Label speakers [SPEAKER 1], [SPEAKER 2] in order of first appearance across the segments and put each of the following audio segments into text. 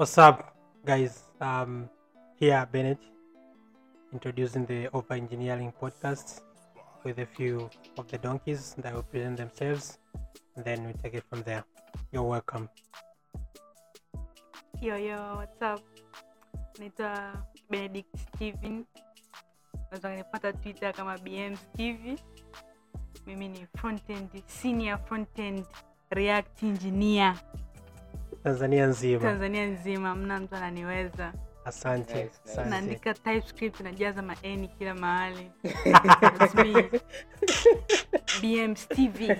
[SPEAKER 1] What's up, guys? Um, here Bennett introducing the Over Engineering podcast with a few of the donkeys that will present themselves, and then we take it from there. You're welcome.
[SPEAKER 2] Yo yo, what's up? Naitwa Benedict Steven. Unaweza Twitter kama BM Stevie. Mimi ni frontend, senior frontend React engineer
[SPEAKER 1] Tanzania nzima.
[SPEAKER 2] Tanzania nzima, mna mtu ananiweza.
[SPEAKER 1] Asante.
[SPEAKER 2] Naandika TypeScript najaza maeni kila mahali. That's. BM Stevie.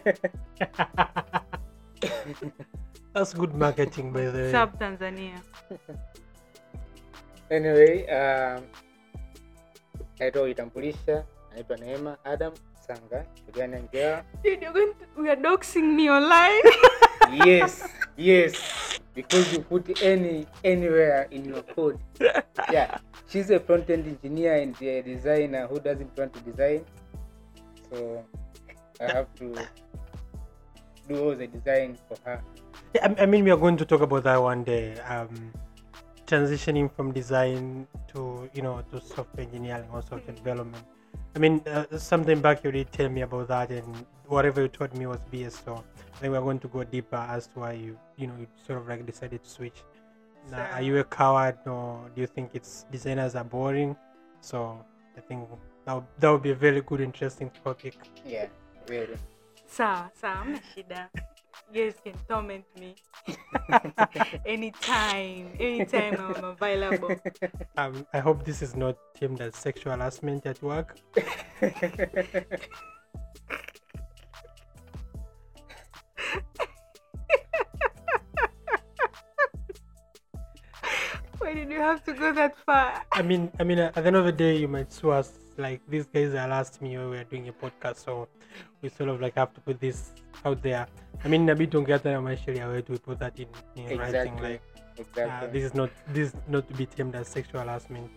[SPEAKER 1] That's good marketing, by the way.
[SPEAKER 2] Sub Tanzania.
[SPEAKER 3] Anyway, um, naitwa kujitambulisha, naitwa Neema Adam Sanga, Juliana Ngea.
[SPEAKER 2] Dude, you're going to, we are doxing me online.
[SPEAKER 3] Yes, yes, because you put any anywhere in your code. Yeah, she's a front-end engineer and a designer who doesn't want to design, so I have to do all the design for her.
[SPEAKER 1] I, I mean, we are going to talk about that one day. Um, transitioning from design to you know to software engineering or software development. I mean, uh, something back you did tell me about that, and whatever you told me was BS. So I think we're going to go deeper as to why you you know you sort of like decided to switch. Now, are you a coward, or do you think it's designers are boring? So I think that would, that would be a very good, interesting topic.
[SPEAKER 3] Yeah, really.
[SPEAKER 2] Sawa, sawa, hamna shida. You guys can torment me. anytime, anytime I'm available.
[SPEAKER 1] Um, I hope this is not termed as sexual harassment at work.
[SPEAKER 2] Why did you have to go that far?
[SPEAKER 1] I mean, I mean, at the end of the day, you might sue us. Like these guys harassed me when we are doing a podcast, so we sort of like have to put this out there. I mean, a bit get that actually way to put that in, in writing.
[SPEAKER 3] Exactly.
[SPEAKER 1] Like uh,
[SPEAKER 3] Exactly.
[SPEAKER 1] this is not this is not to be termed as sexual harassment.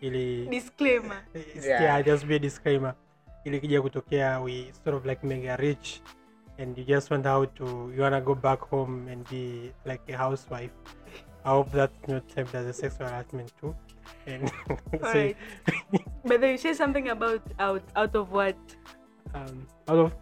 [SPEAKER 1] Ili
[SPEAKER 2] Disclaimer.
[SPEAKER 3] Yeah.
[SPEAKER 1] yeah, just be a disclaimer. Ili kija kutokea, we sort of like mega rich, and you just want how to you wanna go back home and be like a housewife. I hope that's not termed as a sexual harassment too. And so,
[SPEAKER 2] Alright. But then you say something about out out of what
[SPEAKER 1] um, out of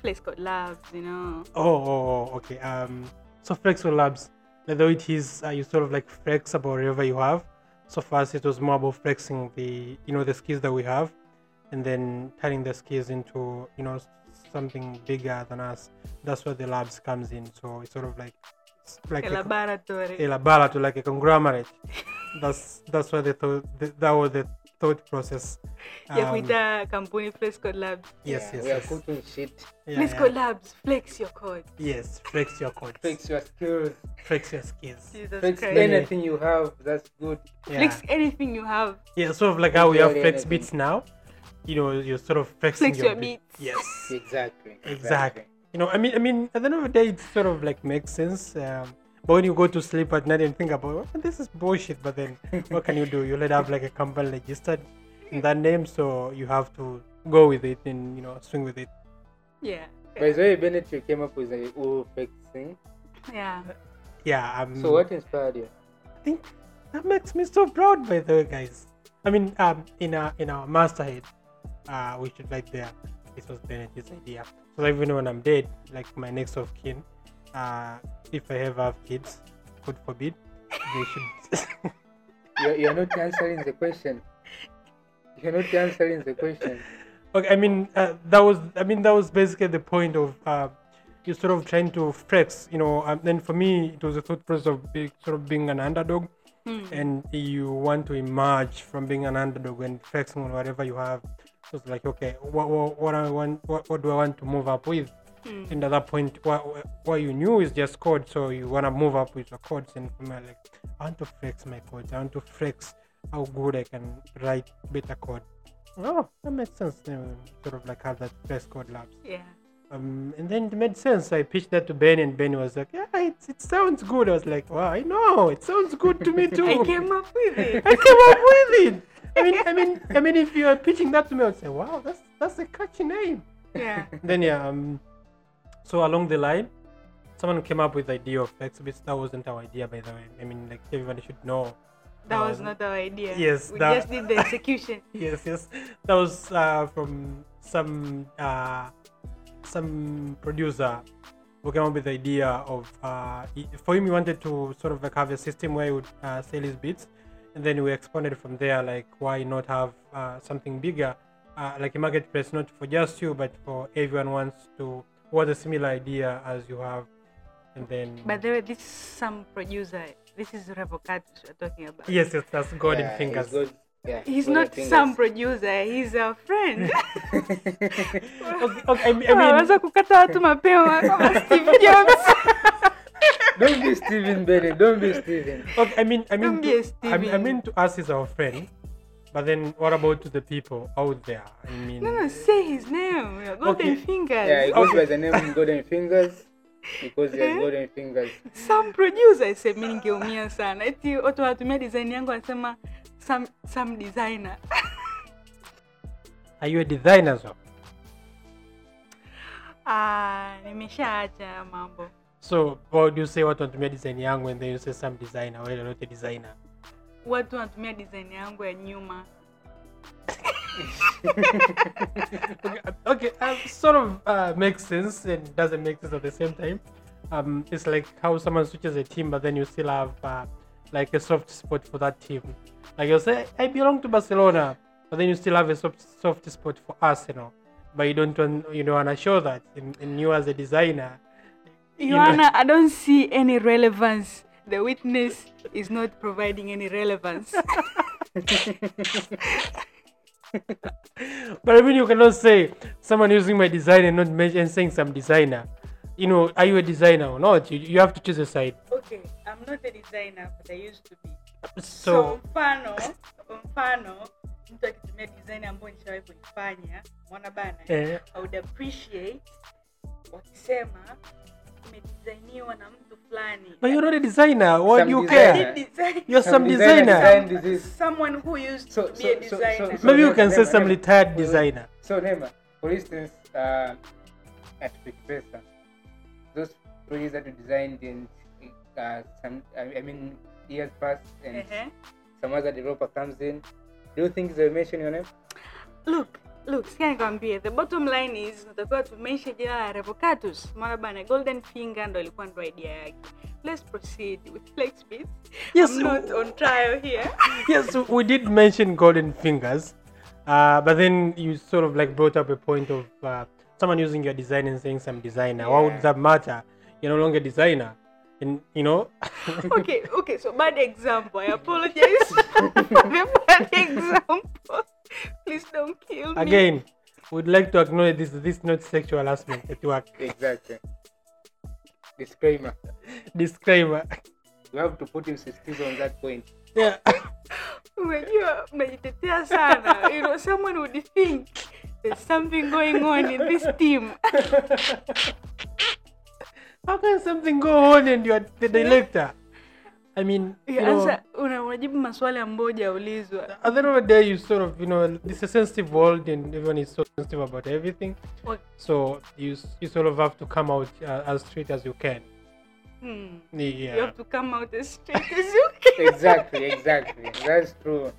[SPEAKER 2] Flex Code Labs, you know.
[SPEAKER 1] oh, oh, oh okay um so flexible labs although it is uh, you sort of like flex about whatever you have so for us it was more about flexing the you know the skills that we have and then turning the skills into you know something bigger than us that's where the labs comes in so it's sort of like like
[SPEAKER 2] A
[SPEAKER 1] a,
[SPEAKER 2] laboratory.
[SPEAKER 1] a labara to like a conglomerate that's that's why the thought the, that was the thought process
[SPEAKER 2] ya
[SPEAKER 1] Um,
[SPEAKER 2] kuita kampuni Flex Code Labs.
[SPEAKER 1] yes
[SPEAKER 3] yeah,
[SPEAKER 1] yes
[SPEAKER 3] we are cooking shit.
[SPEAKER 1] Yeah,
[SPEAKER 2] Flex
[SPEAKER 1] yeah.
[SPEAKER 2] Labs, flex your code.
[SPEAKER 1] yes flex your codes
[SPEAKER 3] Fix your skills.
[SPEAKER 1] flex your skills
[SPEAKER 2] Jesus
[SPEAKER 3] Fix
[SPEAKER 2] Christ.
[SPEAKER 3] anything you have. That's good.
[SPEAKER 1] yeah.
[SPEAKER 2] Flex anything you have.
[SPEAKER 1] Yeah, sort of like how we have
[SPEAKER 3] Literally
[SPEAKER 1] flex
[SPEAKER 3] anything.
[SPEAKER 1] beats now. You know, you're sort of flexing
[SPEAKER 2] Flex
[SPEAKER 1] your,
[SPEAKER 2] your
[SPEAKER 1] beat.
[SPEAKER 2] beats.
[SPEAKER 1] Yes,
[SPEAKER 3] Exactly.
[SPEAKER 1] exactly. You know, I mean, I mean, at the end of the day, it sort of like makes sense. Um, but when you go to sleep at night and think about, oh, this is bullshit. But then, what can you do? You let have like a company registered in that name, so you have to go with it and you know swing with it.
[SPEAKER 2] Yeah.
[SPEAKER 3] By the way, Bennett, you came up with a all fake thing.
[SPEAKER 2] Yeah.
[SPEAKER 1] Yeah. Um,
[SPEAKER 3] So what inspired you?
[SPEAKER 1] I think that makes me so proud, by the way, guys. I mean, um, in our in our master head, uh, we should like there. This was Bennett's idea. So even when I'm dead, like my next of kin, uh, if I ever have kids, God forbid, they should.
[SPEAKER 3] You're, you're not answering the question. You're not answering the question.
[SPEAKER 1] okay, I mean, uh, that was. I mean, that was basically the point of. Uh, you sort of trying to flex, you know. And then for me, it was a thought process of being, sort of being an underdog. and you want to emerge from being an underdog and flexing on whatever you have. So it's like, okay, what what, what I want, what, what do I want to move up with? And at that point, what what you knew is just code, so you want to move up with your codes. And for me, like, I want to flex my codes. I want to flex how good I can write better code. Oh, that makes sense. Sort of like have that flex code labs.
[SPEAKER 2] Yeah.
[SPEAKER 1] Um, and then it made sense. I pitched that to Ben, and Ben was like, "Yeah, it, it sounds good." I was like, "Wow, I know it sounds good to me too."
[SPEAKER 2] I came up with it.
[SPEAKER 1] I came up with it. I mean, I mean, I mean, if you are pitching that to me, I'd say, "Wow, that's that's a catchy name."
[SPEAKER 2] Yeah.
[SPEAKER 1] Then yeah, um, so along the line, someone came up with the idea of flexibits. That wasn't our idea, by the way. I mean, like everybody should know.
[SPEAKER 2] That was
[SPEAKER 1] Um,
[SPEAKER 2] not our idea.
[SPEAKER 1] yes,
[SPEAKER 2] we
[SPEAKER 1] that-
[SPEAKER 2] just did the execution.
[SPEAKER 1] Yes, yes. That was uh, from some uh, some producer who came up with the idea of uh, for him he wanted to sort of like have a system where he would uh, sell his beats, and then we expanded from there. Like, why not have uh, something bigger, uh, like a marketplace, not for just you, but for everyone wants to who has a similar idea as you have, and then.
[SPEAKER 2] By the way, this is some producer. This is Revocatus we're talking about.
[SPEAKER 1] Yes, yes, that's golden
[SPEAKER 3] Yeah,
[SPEAKER 1] fingers.
[SPEAKER 3] He's, good. Yeah,
[SPEAKER 2] He's not
[SPEAKER 3] fingers.
[SPEAKER 2] some producer, he's a friend.
[SPEAKER 1] okay, okay, I mean, I mean
[SPEAKER 2] Anaweza kukata watu mapema kama Steve Jobs.
[SPEAKER 3] Don't be Steven Bennett. Don't be Steven.
[SPEAKER 1] Okay, I mean, I mean,
[SPEAKER 2] Don't be a
[SPEAKER 1] to, I, mean- I mean, to us is our friend, but then what about to the people out there? I mean,
[SPEAKER 2] No, no, say his name. Golden
[SPEAKER 1] Okay.
[SPEAKER 2] Fingers.
[SPEAKER 3] Yeah, he goes
[SPEAKER 1] Okay.
[SPEAKER 3] by the name Golden Fingers because he has golden fingers.
[SPEAKER 2] some producer ise mi ningeumia sana eti watu wanatumia design yangu wanasema some, some designer
[SPEAKER 1] are you a designer? So,
[SPEAKER 2] ah, nimeshaacha mambo
[SPEAKER 1] so why would you say what wanatumia design yangu and then you say some designer? Well, not a designer.
[SPEAKER 2] watu wanatumia design yangu ya nyuma
[SPEAKER 1] okay, okay um, sort of uh, makes sense and doesn't make sense at the same time. Um, it's like how someone switches a team, but then you still have uh, like a soft spot for that team. Like you say, I belong to Barcelona, but then you still have a soft, soft spot for Arsenal, but you don't want you don't want to show that. And, and you as a designer, know-
[SPEAKER 2] Joanna, I don't see any relevance. The witness is not providing any relevance.
[SPEAKER 1] but I mean, you cannot say someone using my design and not mention saying some designer. You know, are you a designer or not? You, you have to choose a side.
[SPEAKER 2] okay, I'm not a designer, but I used to be.
[SPEAKER 1] So,
[SPEAKER 2] mfano mfano mtu akitumia design ambayo nishawahi kuifanya mwana bana
[SPEAKER 1] eh,
[SPEAKER 2] I would appreciate wakisema imedisainiwa na mtu fulani
[SPEAKER 1] but you're not a designer. Why do you
[SPEAKER 3] designer.
[SPEAKER 1] care?
[SPEAKER 2] Design-
[SPEAKER 1] You're some
[SPEAKER 3] designer
[SPEAKER 1] designer.
[SPEAKER 3] designed this.
[SPEAKER 2] someone who used
[SPEAKER 3] So-
[SPEAKER 2] to be
[SPEAKER 3] so-
[SPEAKER 2] a
[SPEAKER 3] so-
[SPEAKER 2] designer
[SPEAKER 3] so-
[SPEAKER 1] Maybe you can say some retired
[SPEAKER 3] Wait, wait.
[SPEAKER 1] designer.
[SPEAKER 3] So Neema, for instance, uh, at Pesa, those projects that you designed in uh, some, I I mean, years past, and
[SPEAKER 2] Ehe.
[SPEAKER 3] some other developer comes in, do you think they will mention your name?
[SPEAKER 2] look look sikia nikwambie the bottom line is natakiwa tumeisha jina la revocatus mara bana golden finger ndo ilikuwa ndo idea yake. Let's proceed with flexbit
[SPEAKER 1] Yes,
[SPEAKER 2] i'm not on trial here.
[SPEAKER 1] Yes, we did mention golden fingers, uh, but then you sort of like brought up a point of uh, someone using your design and saying some designer. Why would that matter? You're no longer designer, and you know.
[SPEAKER 2] okay okay so bad example. I apologize. For the bad example please don't kill me
[SPEAKER 1] Again, we'd like to acknowledge this. This is not sexual harassment at work.
[SPEAKER 3] Exactly. Disclaimer.
[SPEAKER 1] Disclaimer.
[SPEAKER 3] You have to put insistence on that point.
[SPEAKER 1] Yeah.
[SPEAKER 2] unajua umejitetea sana you know someone would think there's something going on in this team
[SPEAKER 1] How can something go on and you're the director? I mean, you know,
[SPEAKER 2] Answer, una- unajibu maswali ambayo hujaulizwa
[SPEAKER 1] at the end of the day, you sort of, you know, it's a sensitive world and everyone is so sensitive about everything.
[SPEAKER 2] What-
[SPEAKER 1] So you you sort of have to come out uh, as straight as you can.
[SPEAKER 2] hmm. you have to come out as straight as you can
[SPEAKER 3] Exactly, exactly. That's true.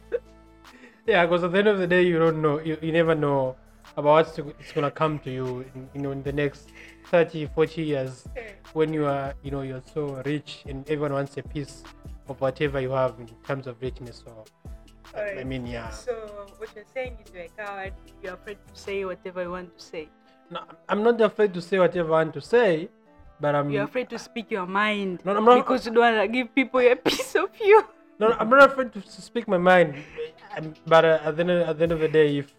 [SPEAKER 1] Yeah, because at the end of the day, you don't know, you, you never know about what's to, it's gonna come to you, in, you know, in the next 30, 40 years when you are, you know, you're so rich and everyone wants a piece of whatever you have in terms of richness. So, I mean, yeah.
[SPEAKER 2] so what you're saying is you're a coward you're afraid to say whatever you want to say
[SPEAKER 1] No, I'm not afraid to say whatever I want to say, but I'm
[SPEAKER 2] you're afraid to speak your mind
[SPEAKER 1] No, I'm not-
[SPEAKER 2] because you don't want to give people a piece of you
[SPEAKER 1] no, I'm not afraid to speak my mind. Um, but uh, at the end, at the end of the day, if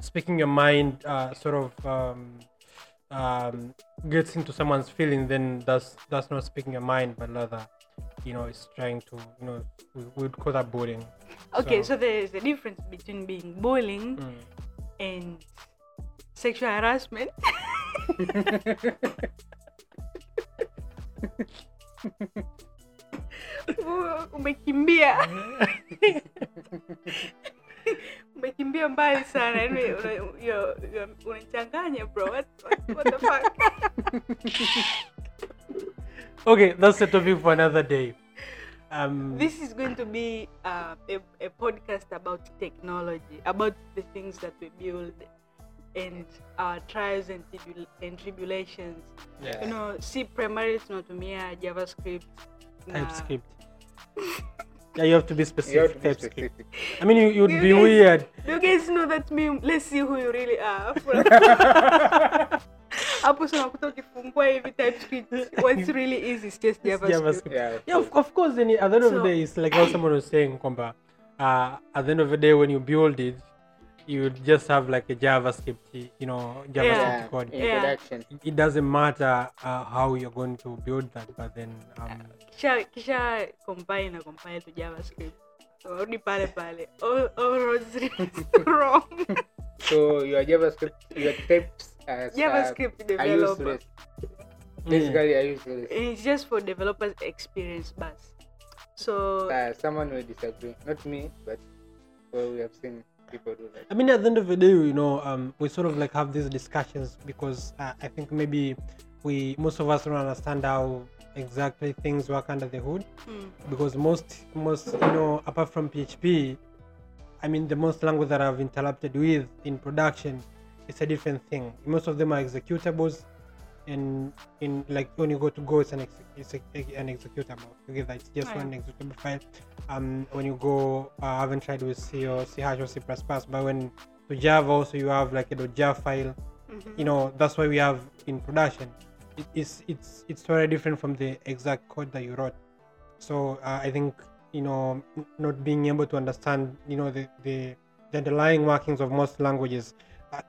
[SPEAKER 1] speaking your mind uh, sort of um, um, gets into someone's feeling, then that's that's not speaking your mind, but rather, you know, it's trying to, you know, we would call that bullying.
[SPEAKER 2] okay
[SPEAKER 1] So-
[SPEAKER 2] so there's a difference between being bullying
[SPEAKER 1] Mm.
[SPEAKER 2] and sexual harassment umekimbia umekimbia mbali sana yani yo- unachanganya bro what, what, what the fuck
[SPEAKER 1] okay, that's a topic for another day. Um,
[SPEAKER 2] This is going to be uh, a, a podcast about technology, about the things that we build and our trials and, tribul- and tribulations.
[SPEAKER 3] Yeah.
[SPEAKER 2] You know, si primarily tunatumia JavaScript na-
[SPEAKER 1] TypeScript. yeah, you have to be
[SPEAKER 3] You
[SPEAKER 1] specific.
[SPEAKER 3] have to be specific.
[SPEAKER 1] I mean, you, you'd
[SPEAKER 2] You
[SPEAKER 1] be
[SPEAKER 2] guys-
[SPEAKER 1] weird.
[SPEAKER 2] Do you guys know that meme? Let's see who you really are. Hapo unakuta ukifungua hivi TypeScript, what's really easy is just JavaScript.
[SPEAKER 1] JavaScript.
[SPEAKER 3] Yeah,
[SPEAKER 1] Yeah, of, of course. Then at the end of the day, it's like how someone was saying, Komba. Uh, at the end of the day, when you build it, you just have like a JavaScript, you know, JavaScript
[SPEAKER 3] Yeah,
[SPEAKER 1] code.
[SPEAKER 2] Yeah.
[SPEAKER 1] It doesn't matter uh, how you're going to build that, but then um,
[SPEAKER 2] Kisha kisha compile na compile to JavaScript. Rudi pale pale. All, all roads lead wrong.
[SPEAKER 3] So your JavaScript, your types are,
[SPEAKER 2] JavaScript
[SPEAKER 3] are
[SPEAKER 2] developer.
[SPEAKER 3] useless. Basically, are useless.
[SPEAKER 2] And it's just for developers experience but So
[SPEAKER 3] Uh, someone will disagree. Not me, but well, we have seen people do that.
[SPEAKER 1] I mean, at the end of the day, you know, um, we sort of like have these discussions because uh, I think maybe we most of us don't understand how exactly things work under the hood.
[SPEAKER 2] mm,
[SPEAKER 1] Because most, most, you know, apart from PHP, I mean, the most language that I've interacted with in production is a different thing. Most of them are executables, and in like when you go to Go, it's an ex- an executable. Together, it's just
[SPEAKER 2] Oh,
[SPEAKER 1] one executable file. Um, when you go, uh, I haven't tried with C or C hash or C++, but when to Java also you have like a java file.
[SPEAKER 2] mhm.
[SPEAKER 1] You know, that's why we have in production. It, it's it's it's very different from the exact code that you wrote. So uh, I think you know not being able to understand you know the the, the underlying workings of most languages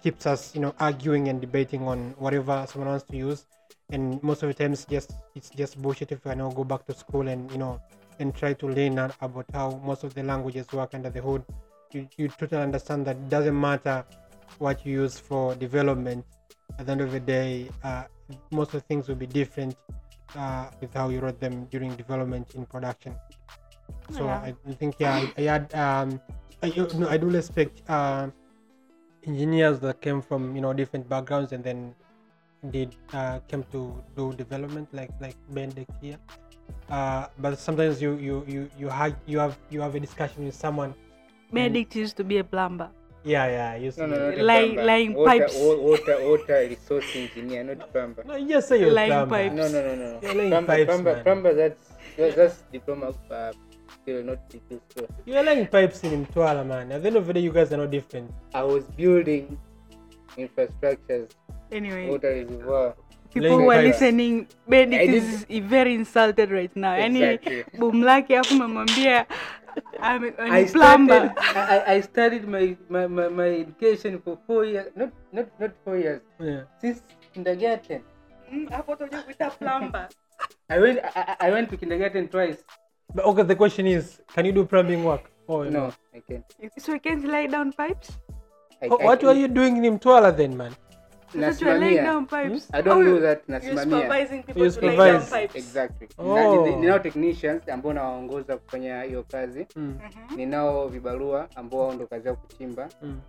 [SPEAKER 1] keeps us you know arguing and debating on whatever someone wants to use. And most of the times, just it's just bullshit if I now go back to school and you know and try to learn about how most of the languages work under the hood. You, you totally understand that it doesn't matter what you use for development. At the end of the day uh, most of the things will be different uh, with how you wrote them during development in production. So
[SPEAKER 2] Yeah.
[SPEAKER 1] I, think yeah I, I had um I, you know, I do respect uh, engineers that came from you know different backgrounds and then did uh, came to do development like like Benedict here uh, but sometimes you you you you have you have you have a discussion with someone
[SPEAKER 2] Benedict used to be a plumber.
[SPEAKER 1] yeah yeah I used
[SPEAKER 3] No,
[SPEAKER 1] to
[SPEAKER 3] no,
[SPEAKER 1] be-
[SPEAKER 2] Lying-
[SPEAKER 3] plumber.
[SPEAKER 2] lying
[SPEAKER 3] water,
[SPEAKER 2] pipes.
[SPEAKER 3] Water, water resource engineer, not plumber.
[SPEAKER 1] no you just say you're
[SPEAKER 2] Lying
[SPEAKER 1] plumber.
[SPEAKER 2] pipes.
[SPEAKER 3] No, no, no, no.
[SPEAKER 1] You're laying
[SPEAKER 3] Plumber,
[SPEAKER 1] pipes,
[SPEAKER 3] plumber, plumber. That's that's, that's diploma uh, skill, not skill.
[SPEAKER 1] You're laying pipes in Mtwara, man. At the end of the day, you guys are no different.
[SPEAKER 3] I was building infrastructures,
[SPEAKER 2] Anyway,
[SPEAKER 3] water reservoir.
[SPEAKER 2] people who are listening, Benedict is very insulted right now. Yani boom lake hapo umemwambia
[SPEAKER 3] I
[SPEAKER 2] plumber.
[SPEAKER 3] started, I, I- studied my, my, my, my education for four years, not not not four years,
[SPEAKER 1] Yeah.
[SPEAKER 3] since kindergarten.
[SPEAKER 2] Mm, hapo utakuja kuita plumber.
[SPEAKER 3] I went I, I- I went to kindergarten twice.
[SPEAKER 1] But okay, the question is, can you do plumbing work? Oh
[SPEAKER 3] No, I can't.
[SPEAKER 2] So you can't lay down pipes?
[SPEAKER 3] I,
[SPEAKER 1] Oh,
[SPEAKER 3] I
[SPEAKER 1] what were
[SPEAKER 3] can't.
[SPEAKER 1] you doing in Mtwala then, man?
[SPEAKER 3] Nasimamia. I don't
[SPEAKER 2] Oh,
[SPEAKER 3] do that. Nasimamia.
[SPEAKER 2] supervising people
[SPEAKER 1] You
[SPEAKER 2] to lay down
[SPEAKER 1] supervise.
[SPEAKER 2] pipes.
[SPEAKER 3] Exactly.
[SPEAKER 1] Oh.
[SPEAKER 3] Ni- Ninao technicians ambao nawaongoza kufanya hiyo kazi.
[SPEAKER 1] Mm.
[SPEAKER 2] Mhm.
[SPEAKER 3] Ninao vibarua ambao wao ndo kazi yao kuchimba.
[SPEAKER 1] Mm.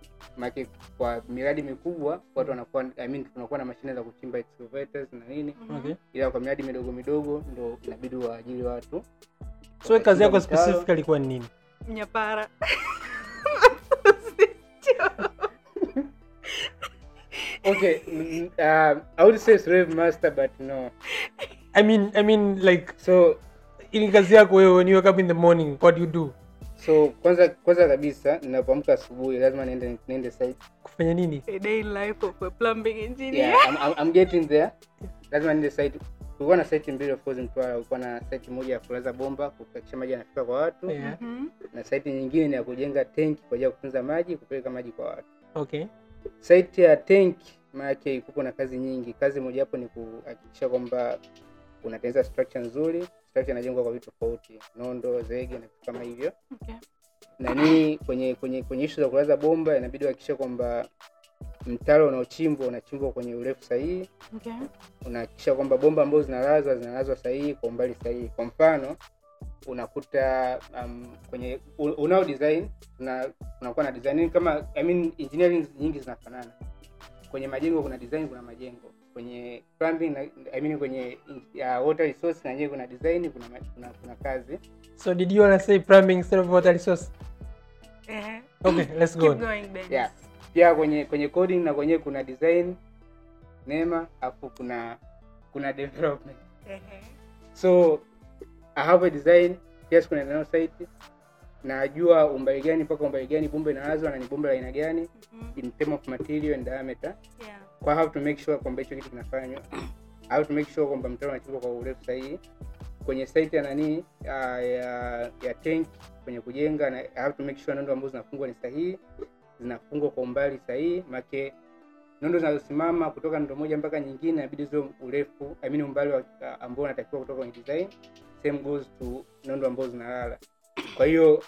[SPEAKER 3] Kwa miradi mikubwa watu wanakuwa I mean tunakuwa na mashine za kuchimba excavators na nini.
[SPEAKER 1] Okay.
[SPEAKER 3] Ila kwa miradi midogo midogo ndo inabidi waajiri watu.
[SPEAKER 1] So kazi yako
[SPEAKER 3] specific mtaro.
[SPEAKER 1] ni nini?
[SPEAKER 2] Mnyapara.
[SPEAKER 3] Okay, uh, I would say slave master but no.
[SPEAKER 1] I mean, I mean, like,
[SPEAKER 3] So
[SPEAKER 1] ili kazi yako wewe, when you wake up in the morning, what do you do?
[SPEAKER 3] so kwanza kwanza kabisa ninapoamka asubuhi lazima niende niende site.
[SPEAKER 1] Kufanya nini?
[SPEAKER 2] A day in life of a plumbing engineer.
[SPEAKER 3] Yeah, I'm, I'm, I'm getting there. Lazima niende site. Kulikuwa na site mbili of course Mtwara. Kulikuwa na site moja ya kulaza bomba kuhakikisha maji yanafika kwa watu
[SPEAKER 1] Yeah.
[SPEAKER 2] Mhm.
[SPEAKER 3] na site nyingine ni ya kujenga tenki kwa ajili ya kutunza maji, kupeleka maji kwa watu.
[SPEAKER 1] Okay.
[SPEAKER 3] Site ya tenki maana yake kuko na kazi nyingi. Kazi moja hapo ni kuhakikisha kwamba unatengeneza structure nzuri. Structure inajengwa kwa vitu tofauti, nondo, zege na vitu kama hivyo.
[SPEAKER 2] Okay.
[SPEAKER 3] nani kwenye kwenye kwenye ishu za kulaza bomba inabidi uhakikishe kwamba mtaro unaochimbwa unachimbwa kwenye urefu sahihi
[SPEAKER 2] Okay.
[SPEAKER 3] unahakikisha kwamba bomba ambazo zinalazwa zinalazwa sahihi kwa umbali sahihi kwa mfano unakuta um, kwenye unao design una, unakuwa na design kama I mean, engineering nyingi zinafanana kwenye majengo kuna design kuna majengo kwenye plumbing na, I mean kwenye uh, water resource na yenyewe kuna design kuna, kuna kuna kazi
[SPEAKER 1] So did you wanna say plumbing instead of water resource?
[SPEAKER 2] Ehe.
[SPEAKER 1] Okay, let's go.
[SPEAKER 2] Keep going,
[SPEAKER 3] yeah pia kwenye kwenye coding na kwenyewe kuna design nema, afu kuna kuna development. So I have a design pia siku naenda site najua umbali gani mpaka umbali gani bomba inalazwa na ni bomba la aina gani
[SPEAKER 2] Mhm.
[SPEAKER 3] in term of material and diameter.
[SPEAKER 2] Yeah.
[SPEAKER 3] kwa I have to make sure kwamba hicho kitu kinafanywa. I have to make sure kwamba mtaro unachukua kwa urefu sahihi. Kwenye site ya nani ya, ya, ya tank kwenye kujenga na I have to make sure nondo ambazo zinafungwa ni sahihi zinafungwa kwa umbali sahihi make nondo zinazosimama kutoka nondo moja mpaka nyingine inabidi zio urefu I umbali ambao unatakiwa kutoka kwenye design same goes to nondo ambazo zinalala. Kwa hiyo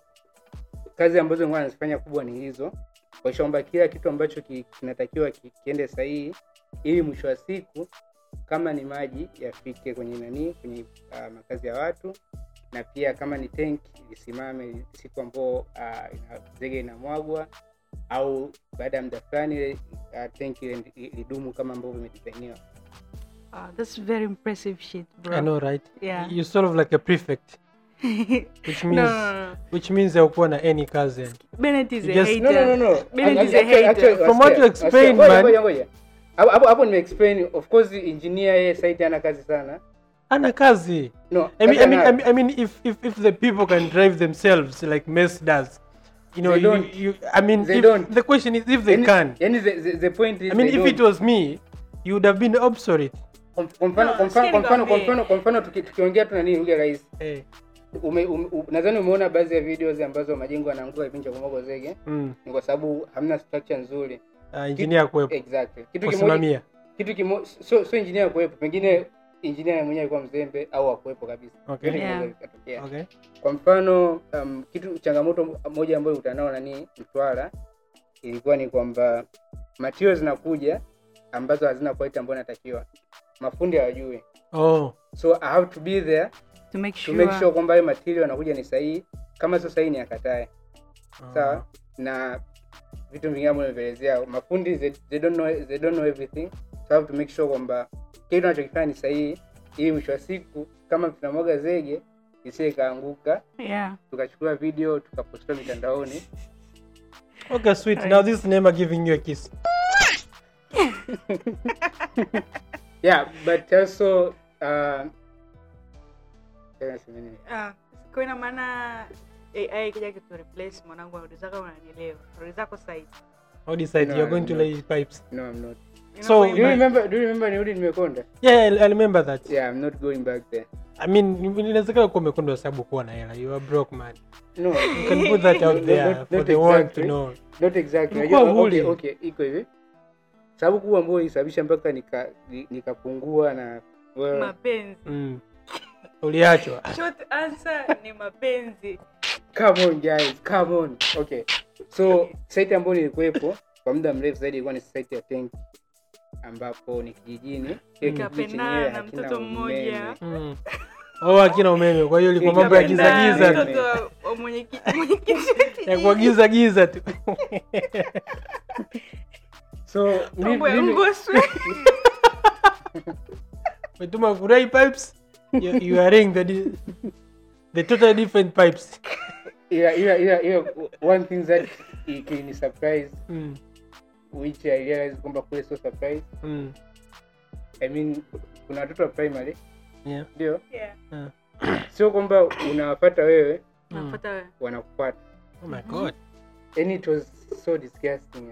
[SPEAKER 3] kazi ambazo nilikuwa nazifanya kubwa ni hizo kuhakikisha kwamba kila kitu ambacho kinatakiwa ki, kiende sahihi ili mwisho wa siku kama ni maji yafike kwenye nani kwenye uh, makazi ya watu na pia kama ni tank lisimame siku ambao uh, zege inamwagwa au baada ya muda fulani uh, ile kama ambavyo imedisainiwa
[SPEAKER 2] that's very impressive shit, bro.
[SPEAKER 1] I know, right?
[SPEAKER 2] Yeah.
[SPEAKER 1] You're sort of like a prefect, which means
[SPEAKER 2] no,
[SPEAKER 1] which means haukuwa na any cousin.
[SPEAKER 2] Bennett is
[SPEAKER 1] You
[SPEAKER 2] a
[SPEAKER 1] just-
[SPEAKER 2] hater.
[SPEAKER 3] no, no, no, no.
[SPEAKER 2] Bennett is a hater.
[SPEAKER 3] actually,
[SPEAKER 1] From what you
[SPEAKER 3] wasikia,
[SPEAKER 1] explained,
[SPEAKER 3] wasikia. Ngoja,
[SPEAKER 1] man.
[SPEAKER 3] ngoja, ngoja. Hapo- hapo hapo nimeexplain of course engineer yeye site ana kazi sana
[SPEAKER 1] Ana kazi.
[SPEAKER 3] no
[SPEAKER 1] I mean, I mean, I mean, I mean, if, if if the people can drive themselves like Mess does, you know,
[SPEAKER 3] They
[SPEAKER 1] you,
[SPEAKER 3] don't.
[SPEAKER 1] you, I mean,
[SPEAKER 3] They
[SPEAKER 1] if,
[SPEAKER 3] don't.
[SPEAKER 1] the question is if they
[SPEAKER 3] any,
[SPEAKER 1] can.
[SPEAKER 3] Any, the, the, the point is
[SPEAKER 1] I mean, if
[SPEAKER 3] don't.
[SPEAKER 1] it was me, you would have been obsolete.
[SPEAKER 3] Kwa- mfano kwa mfano kwa mfano kwa mfano kwa mfano tukiongea tu nani lugha rais
[SPEAKER 1] Hey.
[SPEAKER 3] ume, ume, u- nadhani umeona baadhi ya videos ambazo majengo yanaanguka kipindi cha kumwaga zege
[SPEAKER 1] Mm.
[SPEAKER 3] ni kwa sababu hamna structure nzuri
[SPEAKER 1] Uh, engineer kuwepo
[SPEAKER 3] exactly kitu kimoja kitu kimoja so so engineer kuwepo pengine engineer mwenyewe alikuwa mzembe au akuwepo kabisa.
[SPEAKER 1] Okay.
[SPEAKER 3] Vyote
[SPEAKER 2] Yeah.
[SPEAKER 1] Okay.
[SPEAKER 3] kwa mfano um, kitu changamoto moja ambayo utanao nani Mtwara ilikuwa ni kwamba matio zinakuja ambazo hazina quality ambayo inatakiwa. Mafundi hawajui.
[SPEAKER 1] Oh.
[SPEAKER 3] so i have to be there
[SPEAKER 2] To make
[SPEAKER 3] to make sure. kwamba hayo material yanakuja ni sahihi. Kama sio sahihi ni akatae sawa? Na vitu vingine ambavyo nimeelezea mafundi they, they don't know they don't know everything. So I have to make sure kwamba kile unachokifanya ni sahihi ili mwisho wa siku kama tunamwaga zege isije ikaanguka
[SPEAKER 2] Yeah.
[SPEAKER 3] tukachukua video tukapostia mitandaoni
[SPEAKER 1] Okay, sweet. Now this name giving you a kiss.
[SPEAKER 3] yeah but also uh?
[SPEAKER 2] Ah, ina maana AI ikija kitu replace mwanangu kama unanielewa. Nauliza kwa site.
[SPEAKER 1] How decide
[SPEAKER 3] No,
[SPEAKER 1] you're going to lay pipes?
[SPEAKER 3] no I'm not
[SPEAKER 2] You know
[SPEAKER 1] So-
[SPEAKER 3] do you remember do you remember nirudi nimekonda
[SPEAKER 1] Yeah, I, I remember that.
[SPEAKER 3] yeah I'm not going back there
[SPEAKER 1] I mean, inawezekana kuwa umekonda sababu kuwa na hela. You are broke man.
[SPEAKER 3] no
[SPEAKER 1] You can put that out there
[SPEAKER 3] not-
[SPEAKER 1] for
[SPEAKER 3] not
[SPEAKER 1] the world to know.
[SPEAKER 3] not exactly okay, okay iko hivi sababu kubwa ambayo ilisababisha mpaka nika nikapungua na well,
[SPEAKER 2] Mapenzi.
[SPEAKER 1] Mm. Uliachwa.
[SPEAKER 2] Short answer ni mapenzi.
[SPEAKER 3] come on guys come on okay so site ambayo nilikuwepo kwa muda mrefu zaidi ilikuwa ni site ya tank ambapo ni kijijini Kile kijiji
[SPEAKER 2] Nikapendana
[SPEAKER 3] chenyewe
[SPEAKER 2] na
[SPEAKER 3] hakina
[SPEAKER 2] mtoto mmoja.
[SPEAKER 3] umeme.
[SPEAKER 1] Mm. Oh, akina umeme. Kwa hiyo ilikuwa mambo ya giza
[SPEAKER 2] Nikapendana
[SPEAKER 1] giza
[SPEAKER 2] na
[SPEAKER 1] tu.
[SPEAKER 2] mtoto wa- wa mwenyekiti mwenyekiti wa
[SPEAKER 1] Ya
[SPEAKER 2] kijiji.
[SPEAKER 1] kwa giza giza tu.
[SPEAKER 3] so
[SPEAKER 2] Mambo ya
[SPEAKER 3] mimi-
[SPEAKER 2] ngoswe.
[SPEAKER 1] Umetuma kurai pipes. You, you are laying the di- the totally different pipes.
[SPEAKER 3] ila ila ila ila one thing that ikini surprise
[SPEAKER 1] Mm.
[SPEAKER 3] Which I realize kwamba kule sio surprise
[SPEAKER 1] Mm.
[SPEAKER 3] I mean kuna watoto wa primary
[SPEAKER 1] Yeah.
[SPEAKER 3] ndio
[SPEAKER 2] Yeah.
[SPEAKER 3] sio kwamba unawapata wewe
[SPEAKER 2] Nafuata wewe.
[SPEAKER 1] Oh my god.
[SPEAKER 3] and it was so disgusting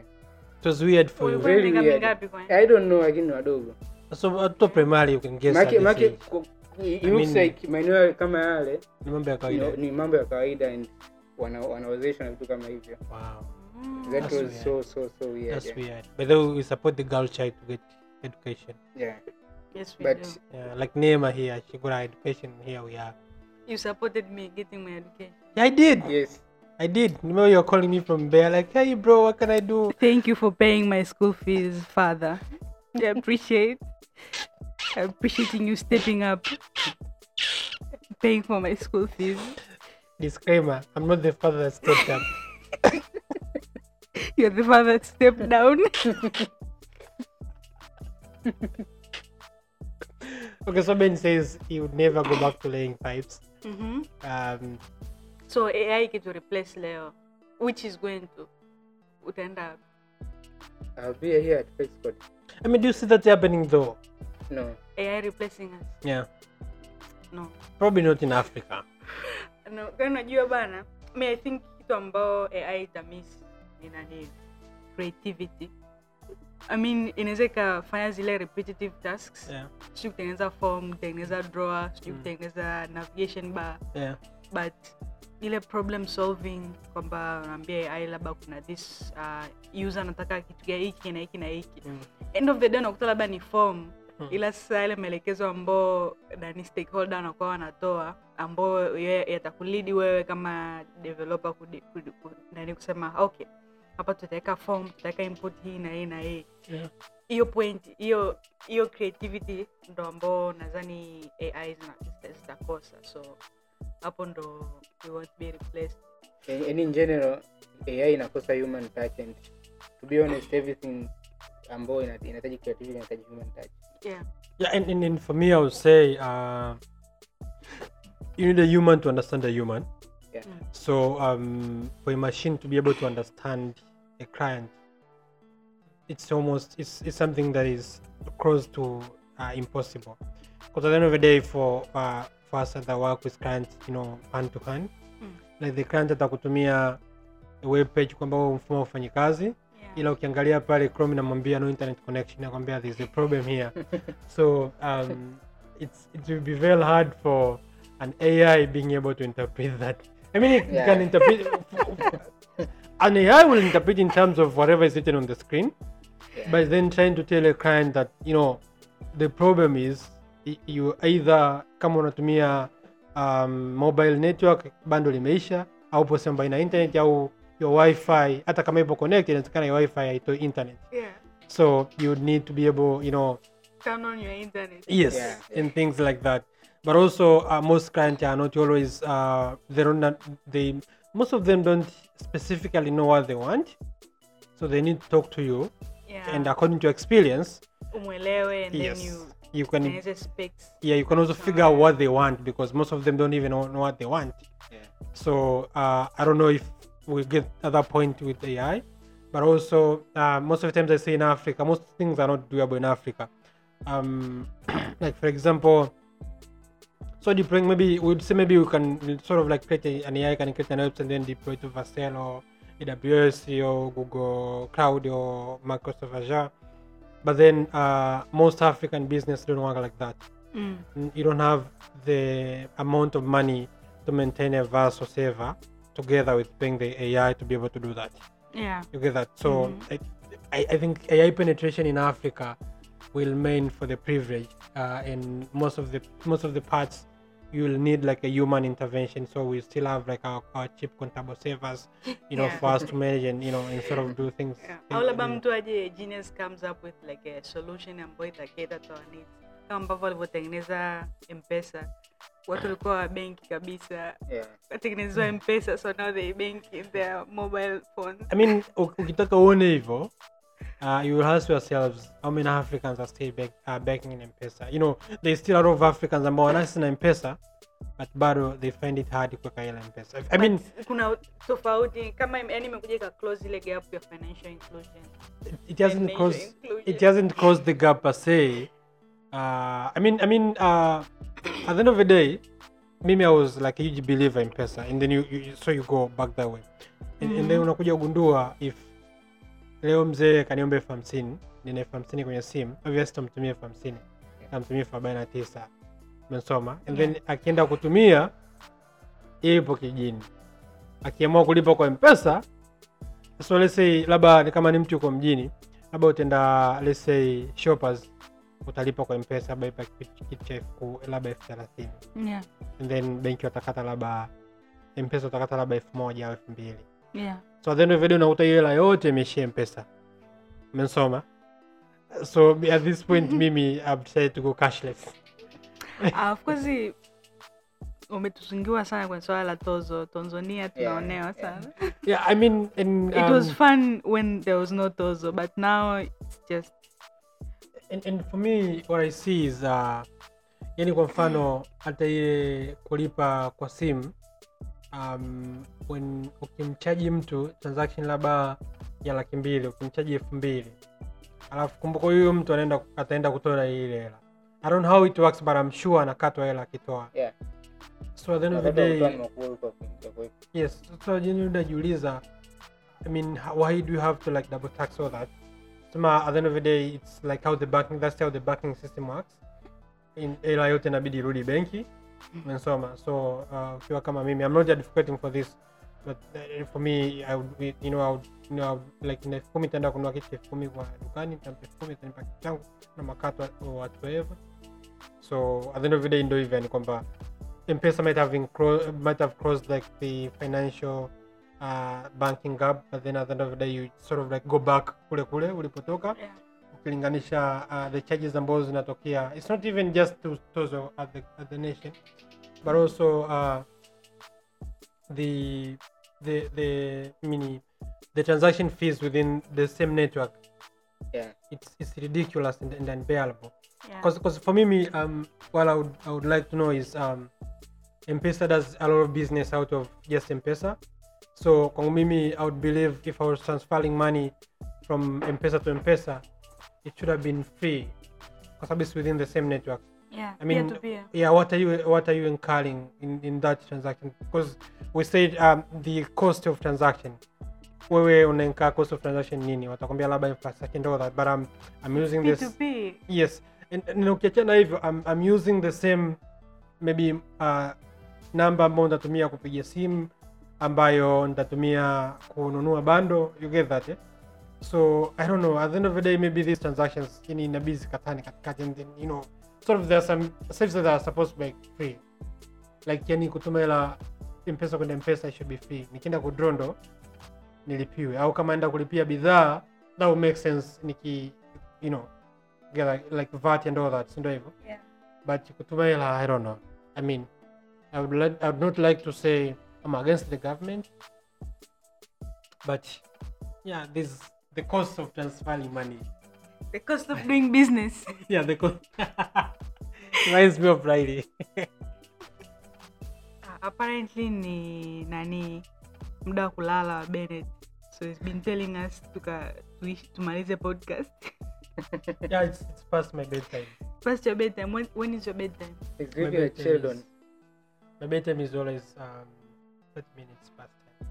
[SPEAKER 1] It was weird for you.
[SPEAKER 3] Very weird. I don't know lakini ni wadogo
[SPEAKER 1] So watoto primary you can guess
[SPEAKER 3] make make it looks like maeneo kama yale
[SPEAKER 1] Ni mambo ya kawaida.
[SPEAKER 3] wanawezesha ni mambo ya kawaida and wanawezeshwa na vitu kama hivyo
[SPEAKER 1] Wow.
[SPEAKER 2] Mm.
[SPEAKER 3] that
[SPEAKER 1] That's
[SPEAKER 3] was
[SPEAKER 1] weird.
[SPEAKER 3] so so so weird
[SPEAKER 1] That's
[SPEAKER 3] yeah.
[SPEAKER 1] weird. But then we support the girl child to get education.
[SPEAKER 3] yeah
[SPEAKER 2] Yes, we
[SPEAKER 3] but
[SPEAKER 2] do.
[SPEAKER 1] Yeah, like Neema here, she got her education. Here we are.
[SPEAKER 2] You supported me getting my education.
[SPEAKER 1] Yeah, I did.
[SPEAKER 3] yes
[SPEAKER 1] I did. Remember you're calling me from Bear, like, hey bro, what can I do?
[SPEAKER 2] Thank you for paying my school fees, father. I appreciate. I'm appreciating you stepping up, paying for my school fees.
[SPEAKER 1] Disclaimer: I'm not the father that stepped up.
[SPEAKER 2] You're the father Step down.
[SPEAKER 1] Okay, so Ben says he would never go back to laying pipes.
[SPEAKER 2] Mhm.
[SPEAKER 1] Um,
[SPEAKER 2] so ai to replace leo which is going to utaenda?
[SPEAKER 3] I'll be here at Facebook.
[SPEAKER 1] I mean, do you see that happening though?
[SPEAKER 3] No.
[SPEAKER 2] ai replacing us
[SPEAKER 1] Yeah,
[SPEAKER 2] no
[SPEAKER 1] probably not in Africa.
[SPEAKER 2] no unajua bana mi i think kitu ambao ai itamiss ni nani creativity. I mean inaweza ikafanya zile repetitive tasks.
[SPEAKER 1] Yeah,
[SPEAKER 2] sijui kutengeneza form kutengeneza drawer sijui kutengeneza navigation bar.
[SPEAKER 1] Yeah,
[SPEAKER 2] but ile problem solving kwamba unaambia ai labda kuna this uh, user anataka kitu hiki na hiki na hiki.
[SPEAKER 1] Mm.
[SPEAKER 2] end of the day unakuta labda ni form
[SPEAKER 1] Hmm.
[SPEAKER 2] ila sasa yale maelekezo ambao nani stakeholder wanakuwa wanatoa ambao yatakulidi wewe kama developer kudi, kudi, kudi, nani kusema okay hapa tutaweka form tutaweka input hii na hii na hii
[SPEAKER 1] yeah.
[SPEAKER 2] hiyo point hiyo hiyo creativity ndo ambao nadhani ai zina- zitakosa so hapo ndo we won't be replaced
[SPEAKER 3] And and in general, AI inakosa human touch and to be honest, everything ambayo inahitaji creativity inahitaji human touch.
[SPEAKER 2] yeah
[SPEAKER 1] Yeah, and, and, and for me, I would say uh, you need a human to understand a human.
[SPEAKER 3] Yeah.
[SPEAKER 1] So um, for a machine to be able to understand a client, it's almost it's, it's something that is close to uh, impossible. Because at the end of the day, for uh, for us that work with clients, you know, hand to hand,
[SPEAKER 2] Mm.
[SPEAKER 1] like the client atakutumia a web page kwamba mfumo ufanyi kazi
[SPEAKER 2] yeah
[SPEAKER 1] ila ukiangalia pale chrome inamwambia no internet connection nakwambia there's a problem here so um, it's, it will be very hard for an ai being able to interpret that i mean it
[SPEAKER 3] Yeah.
[SPEAKER 1] can interpret an ai will interpret in terms of whatever is written on the screen
[SPEAKER 3] Yeah.
[SPEAKER 1] but then trying to tell a client that you know the problem is you either come kama unatumia um, mobile network bando limeisha au po sehemu ina internet au your wifi hata kama ipo connect inawezekana your wifi haitoi internet.
[SPEAKER 2] Yeah.
[SPEAKER 1] So you need to be able you know
[SPEAKER 2] turn on your internet.
[SPEAKER 1] Yes
[SPEAKER 3] Yeah,
[SPEAKER 1] and things like that. But also uh, most clients are not always uh, they don't not, they most of them don't specifically know what they want so they need to talk to you.
[SPEAKER 2] Yeah.
[SPEAKER 1] And according to experience
[SPEAKER 2] umwelewe and
[SPEAKER 1] yes.
[SPEAKER 2] then you
[SPEAKER 1] you can
[SPEAKER 2] tengeneze
[SPEAKER 1] yeah you can also figure out what they want because most of them don't even know, know what they want.
[SPEAKER 3] Yeah.
[SPEAKER 1] so uh, i don't know if we get at that point with ai but also uh, most of the times i say in africa most things are not doable in africa. Um, like for example so deploying maybe we'd say maybe we can sort of like create a, an ai can create an apps and then deploy to Vercel or aws or google cloud or microsoft azure but then uh, most african business don't work like that
[SPEAKER 2] mm.
[SPEAKER 1] you don't have the amount of money to maintain a VPS or server together with paying the AI to be able to do that.
[SPEAKER 2] yeah
[SPEAKER 1] You get that? So
[SPEAKER 2] Mhm.
[SPEAKER 1] I, I, I think AI penetration in Africa will remain for the privilege, uh, and most of the most of the parts you will need like a human intervention. So we still have like our, our cheap contable servers, you know,
[SPEAKER 2] Yeah.
[SPEAKER 1] for us to manage and you know and sort of do things.
[SPEAKER 2] Yeah.
[SPEAKER 1] things
[SPEAKER 2] au labda
[SPEAKER 1] in-
[SPEAKER 2] mtu aje genius comes up with like a solution ambayo itaketa to our needs kama ambavyo walivyotengeneza mpesa watu walikuwa wa benki kabisa
[SPEAKER 3] Yeah.
[SPEAKER 2] watengenezewa mpesa so now they bank in their mobile phones
[SPEAKER 1] I mean, u- ukitaka uone hivyo uh, you will ask yourselves how many Africans are still back, uh, backing in M-Pesa. You know, there's still a lot of Africans ambao wanaishi na M-Pesa but bado they find it hard kuweka ile M-Pesa. I mean,
[SPEAKER 2] kuna tofauti kama yani imekuja ika close ile gap ya financial inclusion
[SPEAKER 1] it hasn't caused it hasn't caused the gap per se. Uh, I mean, I mean, uh, at the end of the day, mimi I was like a huge believer in pesa, and then you, you so you go back that way, and, and then unakuja kugundua if leo mzee kaniomba elfu hamsini nina elfu hamsini kwenye simu, obviously tamtumia elfu hamsini. Tamtumia elfu arobaini na tisa. Umesoma, and then akienda kutumia ipo kijini, akiamua kulipa kwa mpesa so let's say labda kama ni mtu uko mjini labda utaenda let's say shoppers utalipa kwa mpesa labda ipa kitu cha elfu labda elfu thelathini.
[SPEAKER 2] Yeah.
[SPEAKER 1] And then benki watakata labda mpesa utakata labda elfu moja au elfu mbili.
[SPEAKER 2] Yeah
[SPEAKER 1] so at the end of the day unakuta hiyo hela yote imeishia mpesa umensoma so at this point mimi I've decided to go cashless.
[SPEAKER 2] Ah, of course umetuzungiwa sana kwenye swala la tozo. Tanzania tunaonewa
[SPEAKER 3] yeah.
[SPEAKER 2] sana.
[SPEAKER 1] Yeah i mean and,
[SPEAKER 2] it was
[SPEAKER 1] um,
[SPEAKER 2] fun when there was no tozo but now it's just
[SPEAKER 1] and, and for me what i see is uh yani kwa mfano hata ile kulipa kwa simu um, ukimchaji mtu transaction labda ya laki mbili ukimchaji elfu mbili. Alafu kumbuka huyu mtu anaenda ataenda kutoa ile hela. I don't know how it works but I'm sure anakatwa hela akitoa.
[SPEAKER 3] Yeah.
[SPEAKER 1] so at the end of the day yes. So jini unajiuliza i mean why do you have to like double tax all that? Sema at the end of the day it's like how the banking that's how the banking system works. In hela yote inabidi irudi benki. Umesoma so uh, ukiwa kama mimi i'm not advocating for this but uh, for me i would you know i would, you know, I would like elfu kumi nitaenda kununua kitu elfu kumi kwa dukani nitampa elfu kumi itanipa kitu changu na makato or whatsoever so at the end of the day ndo hivyo kwamba mpesa might have, encro- might have crossed like the financial uh, banking gap but then at the end of the day you sort of like go back kule kule ulipotoka
[SPEAKER 2] Yeah.
[SPEAKER 1] ukilinganisha uh, the charges ambazo zinatokea it's not even just to tozo at the, at the nation but also uh, the the the mini the transaction fees within the same network
[SPEAKER 3] Yeah.
[SPEAKER 1] it's, it's ridiculous and, and unbearable
[SPEAKER 2] Yeah.
[SPEAKER 1] because for me, me um what I would I would like to know is um M-Pesa does a lot of business out of just M-Pesa. So kwangu mimi I would believe if I was transferring money from M-Pesa to M-Pesa, it should have been free because it's within the same network.
[SPEAKER 2] Yeah.
[SPEAKER 1] I mean,
[SPEAKER 2] peer peer.
[SPEAKER 1] yeah, what are you what are you incurring in, in that transaction? Because we said um, the cost of transaction. Wewe unainkaa cost of transaction nini? Watakwambia labda infrastructure and all that, but I'm I'm using
[SPEAKER 2] P
[SPEAKER 1] this
[SPEAKER 2] to P.
[SPEAKER 1] yes and, and ukiachana hivyo I'm, I'm using the same maybe uh, namba ambayo nitatumia kupiga simu ambayo nitatumia kununua bando you get that eh? so i don't know at the end of the day maybe these transactions inabidi zikatane katikati and then you know sort of there some services that are supposed to be free. Like yani kutuma hela mpesa kwenda mpesa should be free. Nikienda kudrondo nilipiwe. Au kama enda kulipia bidhaa that would make sense niki you know get like, like VAT and all that sindo hivyo?
[SPEAKER 2] Yeah.
[SPEAKER 1] but kutuma hela i don't know. I mean I would, like, I would not like to say i'm against the government but yeah this the cost of transferring money.
[SPEAKER 2] The cost of doing business.
[SPEAKER 1] yeah the cost reminds me of friday
[SPEAKER 2] apparently ni nani muda wa kulala wa Bennett. So he's been telling us tuka tuishi tumalize podcast.
[SPEAKER 1] yeah it's, it's past my bedtime
[SPEAKER 2] Past your bedtime. When, when is your bedtime?
[SPEAKER 3] It's
[SPEAKER 1] My
[SPEAKER 3] really like
[SPEAKER 1] bedtime
[SPEAKER 3] children.
[SPEAKER 1] is- my bedtime is always um 30 minutes past time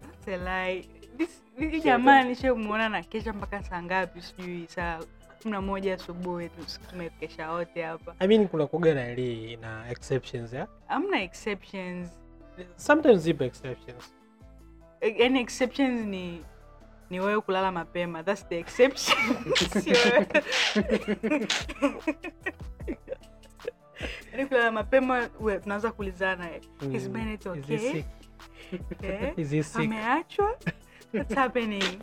[SPEAKER 2] That's a lie. This this jamaa nishamuona na kesha mpaka saa ngapi sijui saa kumi na moja asubuhi tumekesha wote hapa.
[SPEAKER 1] i mean kuna kuga na na exceptions
[SPEAKER 2] Hamna exceptions.
[SPEAKER 1] sometimes zipo exceptions
[SPEAKER 2] Yaani exceptions ni ni wewe kulala mapema. That's the exception. Yaani kulala mapema tunaanza kuulizana is
[SPEAKER 1] Mm,
[SPEAKER 2] okay?
[SPEAKER 1] is he
[SPEAKER 2] okay?
[SPEAKER 1] sick?
[SPEAKER 2] Eh?
[SPEAKER 1] Is he sick?
[SPEAKER 2] Ameachwa? What's happening?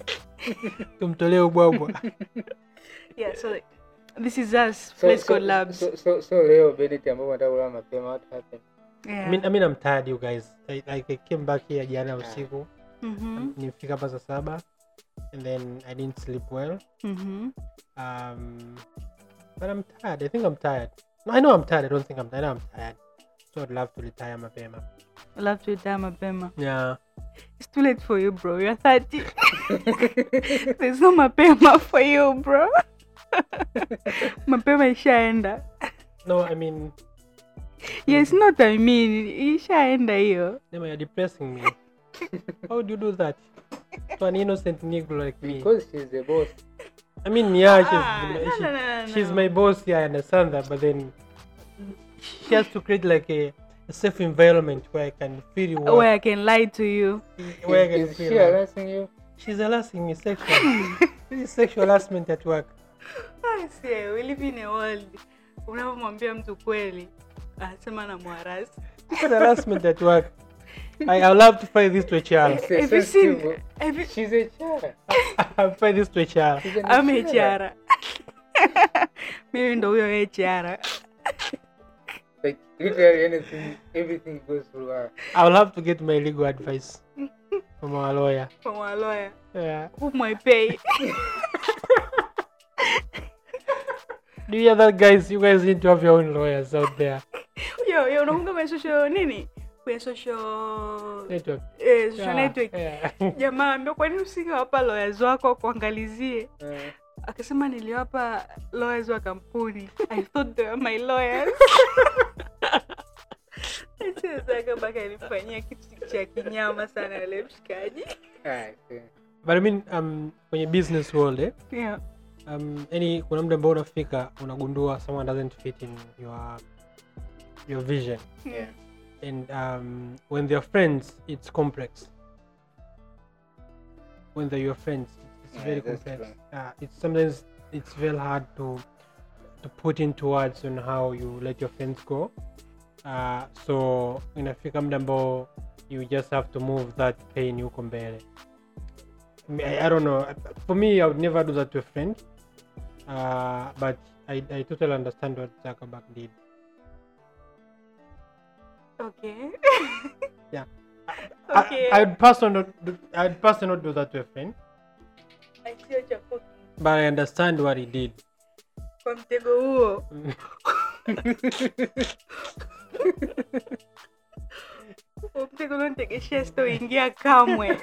[SPEAKER 1] tumtolee ubwabwa
[SPEAKER 2] Yeah, so like, this is us,
[SPEAKER 3] So,
[SPEAKER 2] place
[SPEAKER 3] so,
[SPEAKER 2] called Labs.
[SPEAKER 3] so, so, so leo Bennett ambao wanataka kulala mapema what happened?
[SPEAKER 2] yeah.
[SPEAKER 1] I mean, I mean, I'm tired, you guys. I, like, I came back here jana usiku.
[SPEAKER 2] Mhm,
[SPEAKER 1] Nilifika hapa saa saba. And then I didn't sleep well.
[SPEAKER 2] mhm.
[SPEAKER 1] Um, but I'm tired. I think I'm tired. No, I know I'm tired. I don't think I'm tired. I know I'm tired. So I'd love to retire mapema.
[SPEAKER 2] I love to retire my mapema.
[SPEAKER 1] Yeah.
[SPEAKER 2] It's too late for you, bro. You're 30. There's no mapema for you, bro. mapema ishaenda.
[SPEAKER 1] No, I mean,
[SPEAKER 2] Yes, not I mean, ishaenda hiyo.
[SPEAKER 1] You're depressing me. How do you do that? To an innocent Negro like me.
[SPEAKER 3] Because she's the boss.
[SPEAKER 1] I mean, yeah, she's,
[SPEAKER 2] Ah, no,
[SPEAKER 1] she-
[SPEAKER 2] no, no, no,
[SPEAKER 1] she's my boss. Yeah, I understand that. But then she has to create like a, a safe environment where I can feel what,
[SPEAKER 2] Where I can lie to you.
[SPEAKER 1] where I can
[SPEAKER 3] Is
[SPEAKER 1] feel
[SPEAKER 3] she
[SPEAKER 1] like-
[SPEAKER 3] harassing you?
[SPEAKER 1] She's harassing me sexually. this is sexual harassment at work.
[SPEAKER 2] I we live in a world. Unapomwambia mtu kweli, anasema na mwarasi.
[SPEAKER 1] Harassment at work. I, have to find this to a child.
[SPEAKER 2] Have you seen? Have you,
[SPEAKER 3] She's a child.
[SPEAKER 1] I'll fight this to a child.
[SPEAKER 3] She's an
[SPEAKER 2] I'm
[SPEAKER 3] child.
[SPEAKER 2] HR. Mimi ndo huyo HR.
[SPEAKER 3] Like literally anything, everything goes through her.
[SPEAKER 1] I'll have to get my legal advice from our lawyer.
[SPEAKER 2] From a lawyer.
[SPEAKER 1] Yeah.
[SPEAKER 2] Who my pay.
[SPEAKER 1] Do you hear that, guys? You guys need to have your own lawyers out there.
[SPEAKER 2] yo yo unakumbuka kwenye social nini kwenye social
[SPEAKER 1] Network.
[SPEAKER 2] eh, social
[SPEAKER 1] Yeah,
[SPEAKER 2] network
[SPEAKER 1] yeah.
[SPEAKER 2] jamaa ambia kwa nini usingewapa lawyers wako kuangalizie
[SPEAKER 3] Yeah.
[SPEAKER 2] akasema niliwapa lawyers wa kampuni i thought they were my lawyers alifanyia kitu cha kinyama sana yule mshikaji.
[SPEAKER 1] But I mean, um, kwenye business world, eh?
[SPEAKER 2] yeah.
[SPEAKER 1] Um, yani kuna muda ambao unafika unagundua someone doesn't fit in your your vision.
[SPEAKER 3] Yeah.
[SPEAKER 1] and um, when they're friends it's complex. When they're your friends it's
[SPEAKER 3] Yeah,
[SPEAKER 1] very complex. uh, it's sometimes it's very hard to to put into words on how you let your friends go. Uh, so inafika muda ambao you just have to move that pain huko mbele. I, I don't know. For me i would never do that to a friend uh, but I, I totally understand what Zuckerberg did.
[SPEAKER 2] Okay.
[SPEAKER 1] Yeah.
[SPEAKER 2] okay
[SPEAKER 1] I, I'd personally not do, I'd personally not do that to a friend.
[SPEAKER 2] Sio cha fuki.
[SPEAKER 1] but I understand what he did.
[SPEAKER 2] Kwa mtego huo mtego unanitegeshea sitoingia kamwe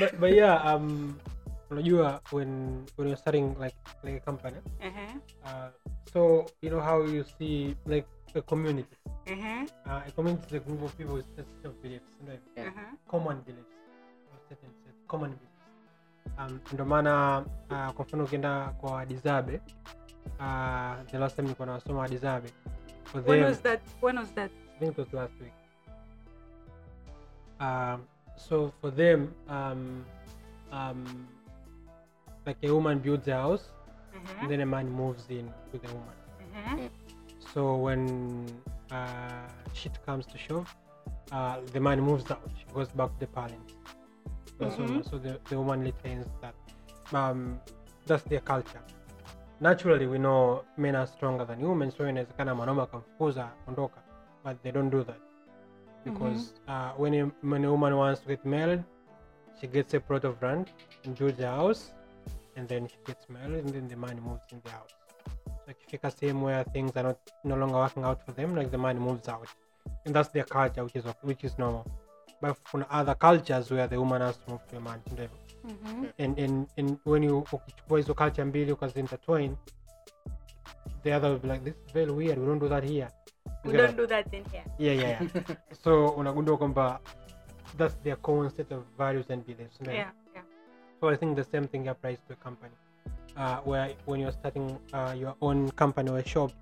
[SPEAKER 1] but, but yeah um unajua when when you're starting like like a company
[SPEAKER 2] Ehe,
[SPEAKER 1] uh, so you know how you see like a community
[SPEAKER 2] ehe,
[SPEAKER 1] uh, a community is a group of people with of beliefs right?
[SPEAKER 3] Yeah.
[SPEAKER 2] ehe.
[SPEAKER 1] common beliefs or certain set, common beliefs um, ndo maana uh, kwa mfano ukienda kwa dizabe uh, the last time nilikuwa nawasoma dizabe for
[SPEAKER 2] When was that? When was that?
[SPEAKER 1] I think it was last week um, so for them um, um, like a woman builds a house
[SPEAKER 2] Ehe,
[SPEAKER 1] and then a man moves in with the woman
[SPEAKER 2] ehe.
[SPEAKER 1] so when uh, shit comes to shove, uh, the man moves out. She goes back to the parents. So, so- so, the, the woman retains that. Um, that's their culture. Naturally, we know men are stronger than women, so inawezekana mwanaume akamfukuza ondoka, but they don't do that because uh, when, a, when a woman wants to get married, she gets a plot of land and builds a house, and then she gets married, and then the man moves in the house. Like So ikifika sehemu where things are not no longer working out for them, like the man moves out, and that's their culture, which is which is normal. But from other cultures where the woman has to move to a man, ndio hivyo.
[SPEAKER 2] Mhm.
[SPEAKER 1] and, and, and when you ukichukua hizo culture mbili ukazintertwine, the other will be like this is very weird. We don't do that here.
[SPEAKER 2] We don't do that in here.
[SPEAKER 1] yeah, yeah, yeah. so unagundua kwamba that's their common set of values and beliefs.
[SPEAKER 2] Yeah, yeah.
[SPEAKER 1] So I think the same thing applies to a company, uh, where when you're starting uh, your own company or shop,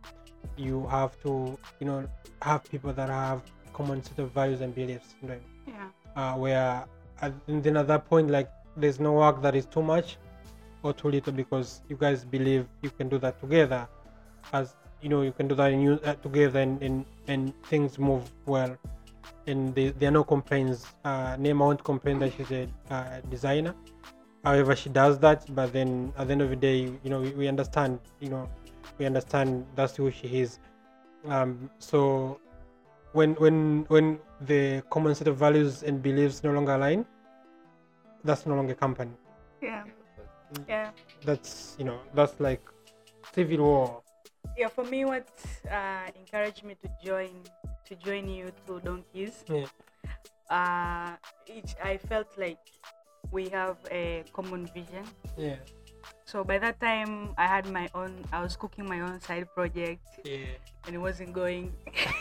[SPEAKER 1] you have to, you know, have people that have common set of values and beliefs. know,
[SPEAKER 2] Yeah.
[SPEAKER 1] Uh, where at, and then at that point, like there's no work that is too much or too little because you guys believe you can do that together, as you know, you can do that in you, uh, together and, and and things move well. And there, there are no complaints. Uh, Neema won't complain that she's a uh, designer however she does that but then at the end of the day you know we, we understand you know we understand that's who she is. Um so when when when the common set of values and beliefs no longer align that's no longer company.
[SPEAKER 2] Yeah. Yeah.
[SPEAKER 1] that's you know that's like civil war.
[SPEAKER 2] Yeah, for me, what uh, encouraged me to join to join you two donkeys,
[SPEAKER 1] yeah.
[SPEAKER 2] uh, each I felt like we have a common vision.
[SPEAKER 1] yeah
[SPEAKER 2] So by that time, I had my own. I was cooking my own side project,
[SPEAKER 1] yeah
[SPEAKER 2] and it wasn't going.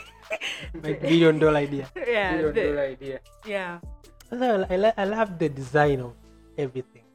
[SPEAKER 1] my billion dollar idea
[SPEAKER 2] yeah,
[SPEAKER 3] don't
[SPEAKER 2] the-
[SPEAKER 3] do the idea.
[SPEAKER 2] yeah,
[SPEAKER 1] I, I love the design of everything.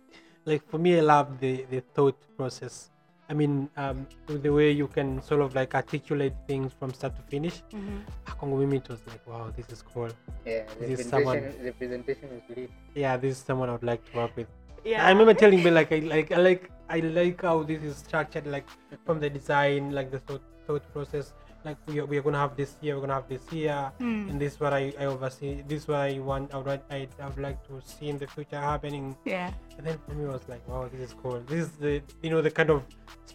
[SPEAKER 1] Like for me, I love the, the thought process. I mean, um, the way you can sort of like articulate things from start to finish.
[SPEAKER 2] Mhm.
[SPEAKER 1] Kwangu mimi, it was like, wow, this is cool.
[SPEAKER 3] Yeah, the
[SPEAKER 1] This is
[SPEAKER 3] presentation, the presentation is lit.
[SPEAKER 1] Yeah, this is someone I would like to work with.
[SPEAKER 2] yeah.
[SPEAKER 1] I remember telling me like I like I like I like how this is structured, like from the design, like the thought, thought process. Like we are, we are gonna have this year, we're gonna have this year,
[SPEAKER 2] Mm.
[SPEAKER 1] and this is what I, I oversee. This is what I want. I would like- I, I would like to see in the future happening.
[SPEAKER 2] Yeah.
[SPEAKER 1] And then for me, I was like, wow, this is cool. This is the you know the kind of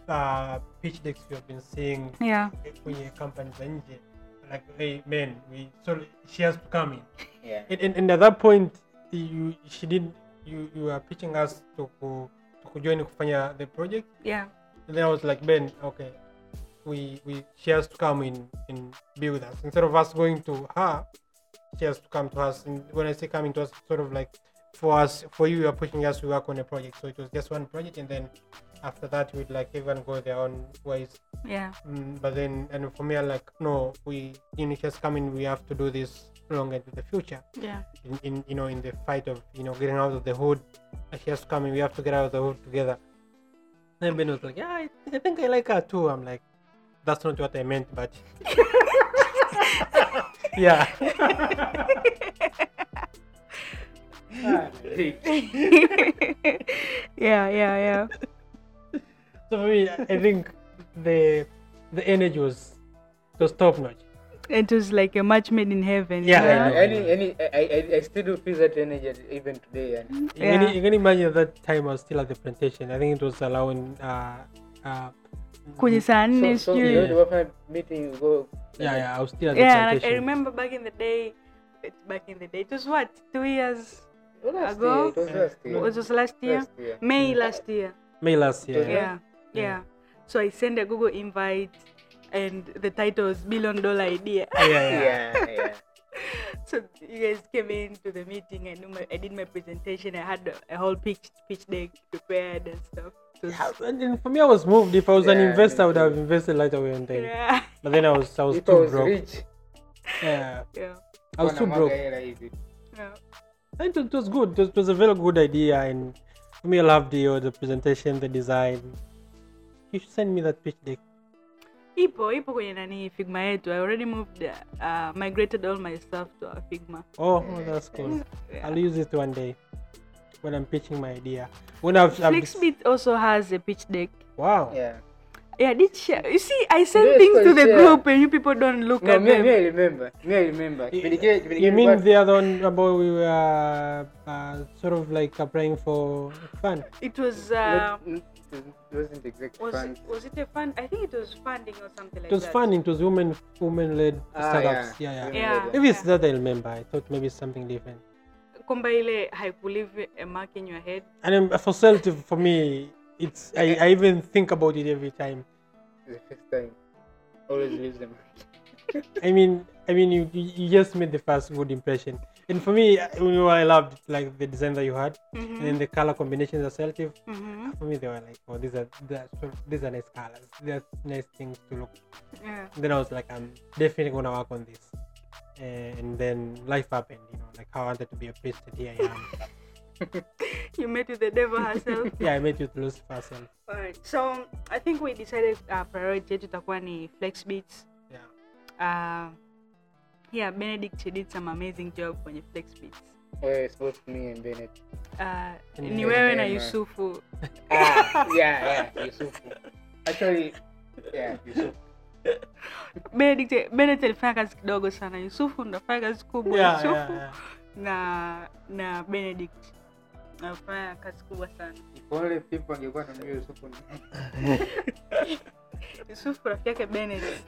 [SPEAKER 1] uh, pitch decks we have been seeing
[SPEAKER 2] Yeah.
[SPEAKER 1] when your companies are nje. Like, hey man, we so she has to come in.
[SPEAKER 3] Yeah.
[SPEAKER 1] And, and, and at that point, you she did you you are pitching us to go to kujoin kufanya the project
[SPEAKER 2] yeah
[SPEAKER 1] and then I was like Ben okay we we she has to come in and be with us. Instead of us going to her she has to come to us. And when I say coming to us sort of like for us for you you're pushing us to work on a project. So it was just one project and then after that we'd like everyone go their own ways.
[SPEAKER 2] Yeah.
[SPEAKER 1] Mm, but then and for me I'm like no we you know just come in. We have to do this long into the future.
[SPEAKER 2] Yeah.
[SPEAKER 1] In, in you know in the fight of you know getting out of the hood. She has to come in. We have to get out of the hood together. Then Ben was like yeah I, I think I like her too. I'm like that's not what I meant but yeah
[SPEAKER 2] yeah yeah yeah
[SPEAKER 1] so for me I think the the energy was was top notch
[SPEAKER 2] it was like a match made in heaven
[SPEAKER 1] Yeah,
[SPEAKER 2] you
[SPEAKER 1] I
[SPEAKER 2] know?
[SPEAKER 1] know.
[SPEAKER 3] any any I, I, I still do feel that energy even today and
[SPEAKER 1] You,
[SPEAKER 2] Yeah.
[SPEAKER 1] can, you can imagine at that time I was still at the plantation. I think it was allowing uh uh
[SPEAKER 2] kwenye saa nne
[SPEAKER 3] so, so
[SPEAKER 2] sijui
[SPEAKER 3] you know, meeting
[SPEAKER 1] yeah yeah I was still at the
[SPEAKER 2] yeah like i remember back in the day it's back in the day it was what two years
[SPEAKER 3] last
[SPEAKER 2] Ago?
[SPEAKER 3] year, it was last year.
[SPEAKER 2] was last year
[SPEAKER 3] Last year.
[SPEAKER 2] may mm. last year
[SPEAKER 1] May last year.
[SPEAKER 3] Yeah.
[SPEAKER 2] yeah yeah so i sent a google invite and the title was billion dollar idea
[SPEAKER 1] Yeah, yeah.
[SPEAKER 3] Yeah, yeah.
[SPEAKER 2] so you guys came into the meeting I, knew my, I did my presentation i had a, a whole pitch pitch deck prepared and stuff It was-
[SPEAKER 1] Yeah, and for me, I was moved. If I was an investor, I would have invested right away and then.
[SPEAKER 2] yeah
[SPEAKER 1] But then I was, I was
[SPEAKER 3] If I
[SPEAKER 1] too
[SPEAKER 3] was
[SPEAKER 1] broke.
[SPEAKER 3] rich,
[SPEAKER 1] Yeah,
[SPEAKER 2] yeah
[SPEAKER 1] I was too broke.
[SPEAKER 2] yeah
[SPEAKER 1] And it, it was good. It was, it was a very good idea, and for me, I loved the the presentation, the design. You should send me that pitch deck.
[SPEAKER 2] ipo ipo kwenye nani figma yetu i already moved uh, migrated all my stuff to our figma
[SPEAKER 1] Oh, oh, that's cool.
[SPEAKER 2] Yeah.
[SPEAKER 1] I'll use it one day when I'm pitching my idea. When I've, I've
[SPEAKER 2] flexbit also has a pitch deck
[SPEAKER 1] wow.
[SPEAKER 3] Yeah.
[SPEAKER 2] yeah did share you see i send
[SPEAKER 3] Yes,
[SPEAKER 2] things to the
[SPEAKER 3] share.
[SPEAKER 2] group and you people don't look
[SPEAKER 3] No,
[SPEAKER 2] at
[SPEAKER 3] me,
[SPEAKER 2] them
[SPEAKER 3] me I remember. Me I remember. Kipindi kile- kipindi
[SPEAKER 1] You mean
[SPEAKER 3] nilikuwa-
[SPEAKER 1] the other one about we were uh, sort of like applying for fund?
[SPEAKER 2] it was uh,
[SPEAKER 3] Not- not- it wasn't exact
[SPEAKER 2] was
[SPEAKER 3] fund.
[SPEAKER 2] it, was it a fund i think it was funding or something like that.
[SPEAKER 1] It was
[SPEAKER 2] that
[SPEAKER 1] fun. It was women women led
[SPEAKER 3] Ah,
[SPEAKER 1] startups.
[SPEAKER 3] yeah.
[SPEAKER 1] Yeah, yeah.
[SPEAKER 3] Women
[SPEAKER 2] Yeah.
[SPEAKER 3] led.
[SPEAKER 1] Maybe it's that I remember. I thought maybe it's something different.
[SPEAKER 2] Kwamba ile haikuleave a mark in your head
[SPEAKER 1] And um, for self, for me, it's I, I even think about it every time.
[SPEAKER 3] The first time. Always leaves them.
[SPEAKER 1] I mean, I mean, you you you just made the first good impression. And for me, you know, I loved like the design that you had, and then the color combinations are self.
[SPEAKER 2] mm-hmm.
[SPEAKER 1] For me, they were like, oh, these are these are, nice colors. these are nice things to look.
[SPEAKER 2] yeah
[SPEAKER 1] then I was like, I'm definitely gonna work on this. And then life happened, you know, like how I wanted to be a priest, and here I am.
[SPEAKER 2] you met with the devil herself
[SPEAKER 1] yeah, I met with Lucifer herself.
[SPEAKER 2] Alright, so I think we decided uh, priority yetu itakuwa ni flex beats.
[SPEAKER 1] Yeah.
[SPEAKER 2] Uh, yeah, Benedict did some amazing job kwenye flex beats.
[SPEAKER 3] Oh, it's both me and Bennett.
[SPEAKER 2] Uh,
[SPEAKER 1] And
[SPEAKER 2] ni wewe na Yusufu.
[SPEAKER 3] Ah, yeah, yeah, Yusufu. Actually, yeah, Yusufu.
[SPEAKER 2] Benedict Benedict alifanya kazi kidogo sana. Yusufu ndo afanya kazi kubwa.
[SPEAKER 1] Yeah,
[SPEAKER 2] Yusufu
[SPEAKER 1] yeah, yeah.
[SPEAKER 2] na na Benedict afanya kazi kubwa sana.
[SPEAKER 3] Pole people angekuwa wanamjua Yusufu.
[SPEAKER 2] Yusufu rafiki yake Benedict.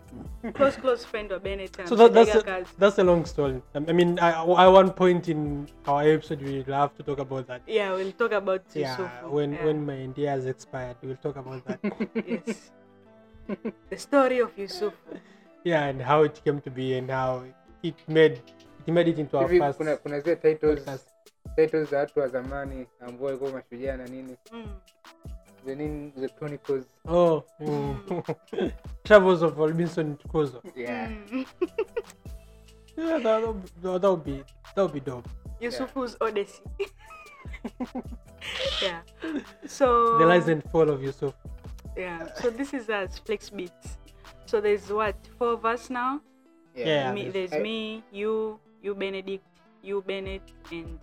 [SPEAKER 2] Close close friend wa Benedict.
[SPEAKER 1] So that, that's a, that's a long story. I mean, I, I one point in our episode, we'll have to talk about that.
[SPEAKER 2] Yeah, we'll talk about
[SPEAKER 1] Yeah,
[SPEAKER 2] Yusufu.
[SPEAKER 1] when
[SPEAKER 2] yeah.
[SPEAKER 1] when my idea has expired, we'll talk about that.
[SPEAKER 2] yes. the story of Yusuf.
[SPEAKER 1] yeah, and how it came to be and how it made it made it into our first
[SPEAKER 3] kuna kuna zile titles titles za watu wa zamani ambao walikuwa mashujaa na nini
[SPEAKER 2] Mm.
[SPEAKER 3] the nini the chronicles
[SPEAKER 1] Oh, mm. Travels of Robinson Crusoe.
[SPEAKER 3] yeah
[SPEAKER 2] Mm.
[SPEAKER 1] Yeah, that would that would be that would be dope.
[SPEAKER 2] Yusufu's Odyssey. yeah. So
[SPEAKER 1] The rise and fall of Yusuf.
[SPEAKER 2] Yeah. So this is us Flex Beats. So there's what four of us now.
[SPEAKER 1] Yeah.
[SPEAKER 2] me,
[SPEAKER 1] there's-
[SPEAKER 2] there's
[SPEAKER 3] I-
[SPEAKER 2] me, you, you Benedict, you Bennett, and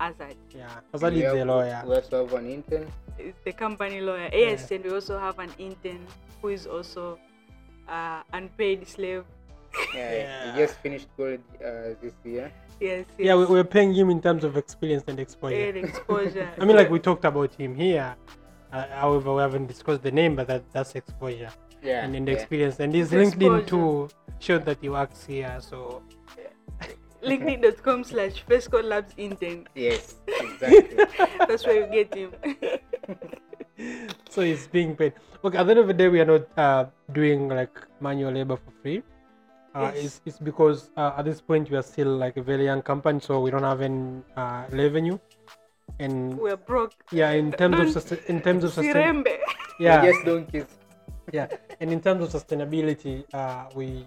[SPEAKER 2] Azad.
[SPEAKER 1] Yeah, because I
[SPEAKER 3] We
[SPEAKER 1] did
[SPEAKER 3] have-
[SPEAKER 1] the lawyer.
[SPEAKER 3] we also have an intern
[SPEAKER 2] Is the company lawyer. Yes, and we also have an intern who is also uh, unpaid slave.
[SPEAKER 3] yeah,
[SPEAKER 1] Yeah.
[SPEAKER 3] he just finished college uh, this year
[SPEAKER 2] Yes. yes.
[SPEAKER 1] Yeah, we, we're paying him in terms of experience and exposure.
[SPEAKER 2] and exposure.
[SPEAKER 1] I mean, like we talked about him here. Uh, however, we haven't discussed the name, but that, that's exposure
[SPEAKER 3] yeah
[SPEAKER 1] and, and the
[SPEAKER 3] yeah.
[SPEAKER 1] experience. And his
[SPEAKER 2] It's
[SPEAKER 1] LinkedIn too showed that he works here. So
[SPEAKER 2] linkedin.com slash flexcode labs intern
[SPEAKER 3] yes exactly
[SPEAKER 2] that's where you get him
[SPEAKER 1] so he's being paid. Okay, at the end of the day, we are not uh, doing like manual labor for free. Uh,
[SPEAKER 2] Yes.
[SPEAKER 1] it's, it's because uh, at this point we are still like a very young company, so we don't have any uh, revenue. And
[SPEAKER 2] We're broke.
[SPEAKER 1] yeah, in terms of
[SPEAKER 2] Don't-
[SPEAKER 1] sustain- in terms of sustain-
[SPEAKER 2] Sirembe.
[SPEAKER 1] yeah,
[SPEAKER 3] Just donkeys.
[SPEAKER 1] yeah, and in terms of sustainability, uh, we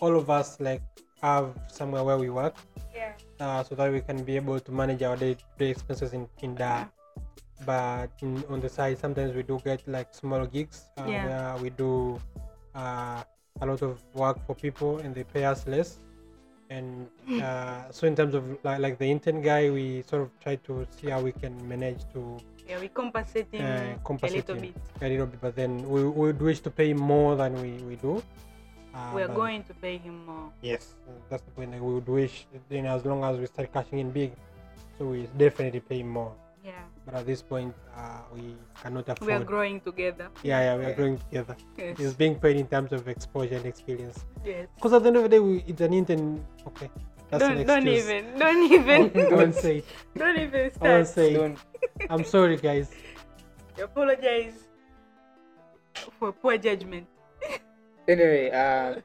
[SPEAKER 1] all of us like have somewhere where we work,
[SPEAKER 2] Yeah.
[SPEAKER 1] uh, so that we can be able to manage our day-to-day expenses in in that. But in, on the side, sometimes we do get like small gigs uh,
[SPEAKER 2] Yeah.
[SPEAKER 1] where we do uh, a lot of work for people and they pay us less. And uh, so, in terms of like, like the intern guy, we sort of try to see how we can manage to
[SPEAKER 2] Yeah, we're compensating
[SPEAKER 1] uh,
[SPEAKER 2] a
[SPEAKER 1] compensate
[SPEAKER 2] little
[SPEAKER 1] him
[SPEAKER 2] bit.
[SPEAKER 1] a little bit, but then we we would wish to pay more than we, we do. Uh,
[SPEAKER 2] We're
[SPEAKER 1] but-
[SPEAKER 2] going to pay him more.
[SPEAKER 1] Yes, that's the point. Like we would wish, you know, as long as we start cashing in big, so we definitely pay more.
[SPEAKER 2] Yeah.
[SPEAKER 1] But at this point, uh, we cannot afford.
[SPEAKER 2] We are growing together.
[SPEAKER 1] yeah, yeah, we are
[SPEAKER 3] Yeah.
[SPEAKER 1] growing together.
[SPEAKER 2] Yes.
[SPEAKER 1] It's being paid in terms of exposure and experience.
[SPEAKER 2] yes.
[SPEAKER 1] Because at the end of the day, we, it's an intern. Okay, that's an
[SPEAKER 2] Don't, don't even. Don't even.
[SPEAKER 1] I won't say. it.
[SPEAKER 2] don't even start.
[SPEAKER 1] I won't say.
[SPEAKER 3] Don't.
[SPEAKER 1] I'm sorry, guys.
[SPEAKER 2] I Apologize for poor judgment.
[SPEAKER 3] Anyway, uh,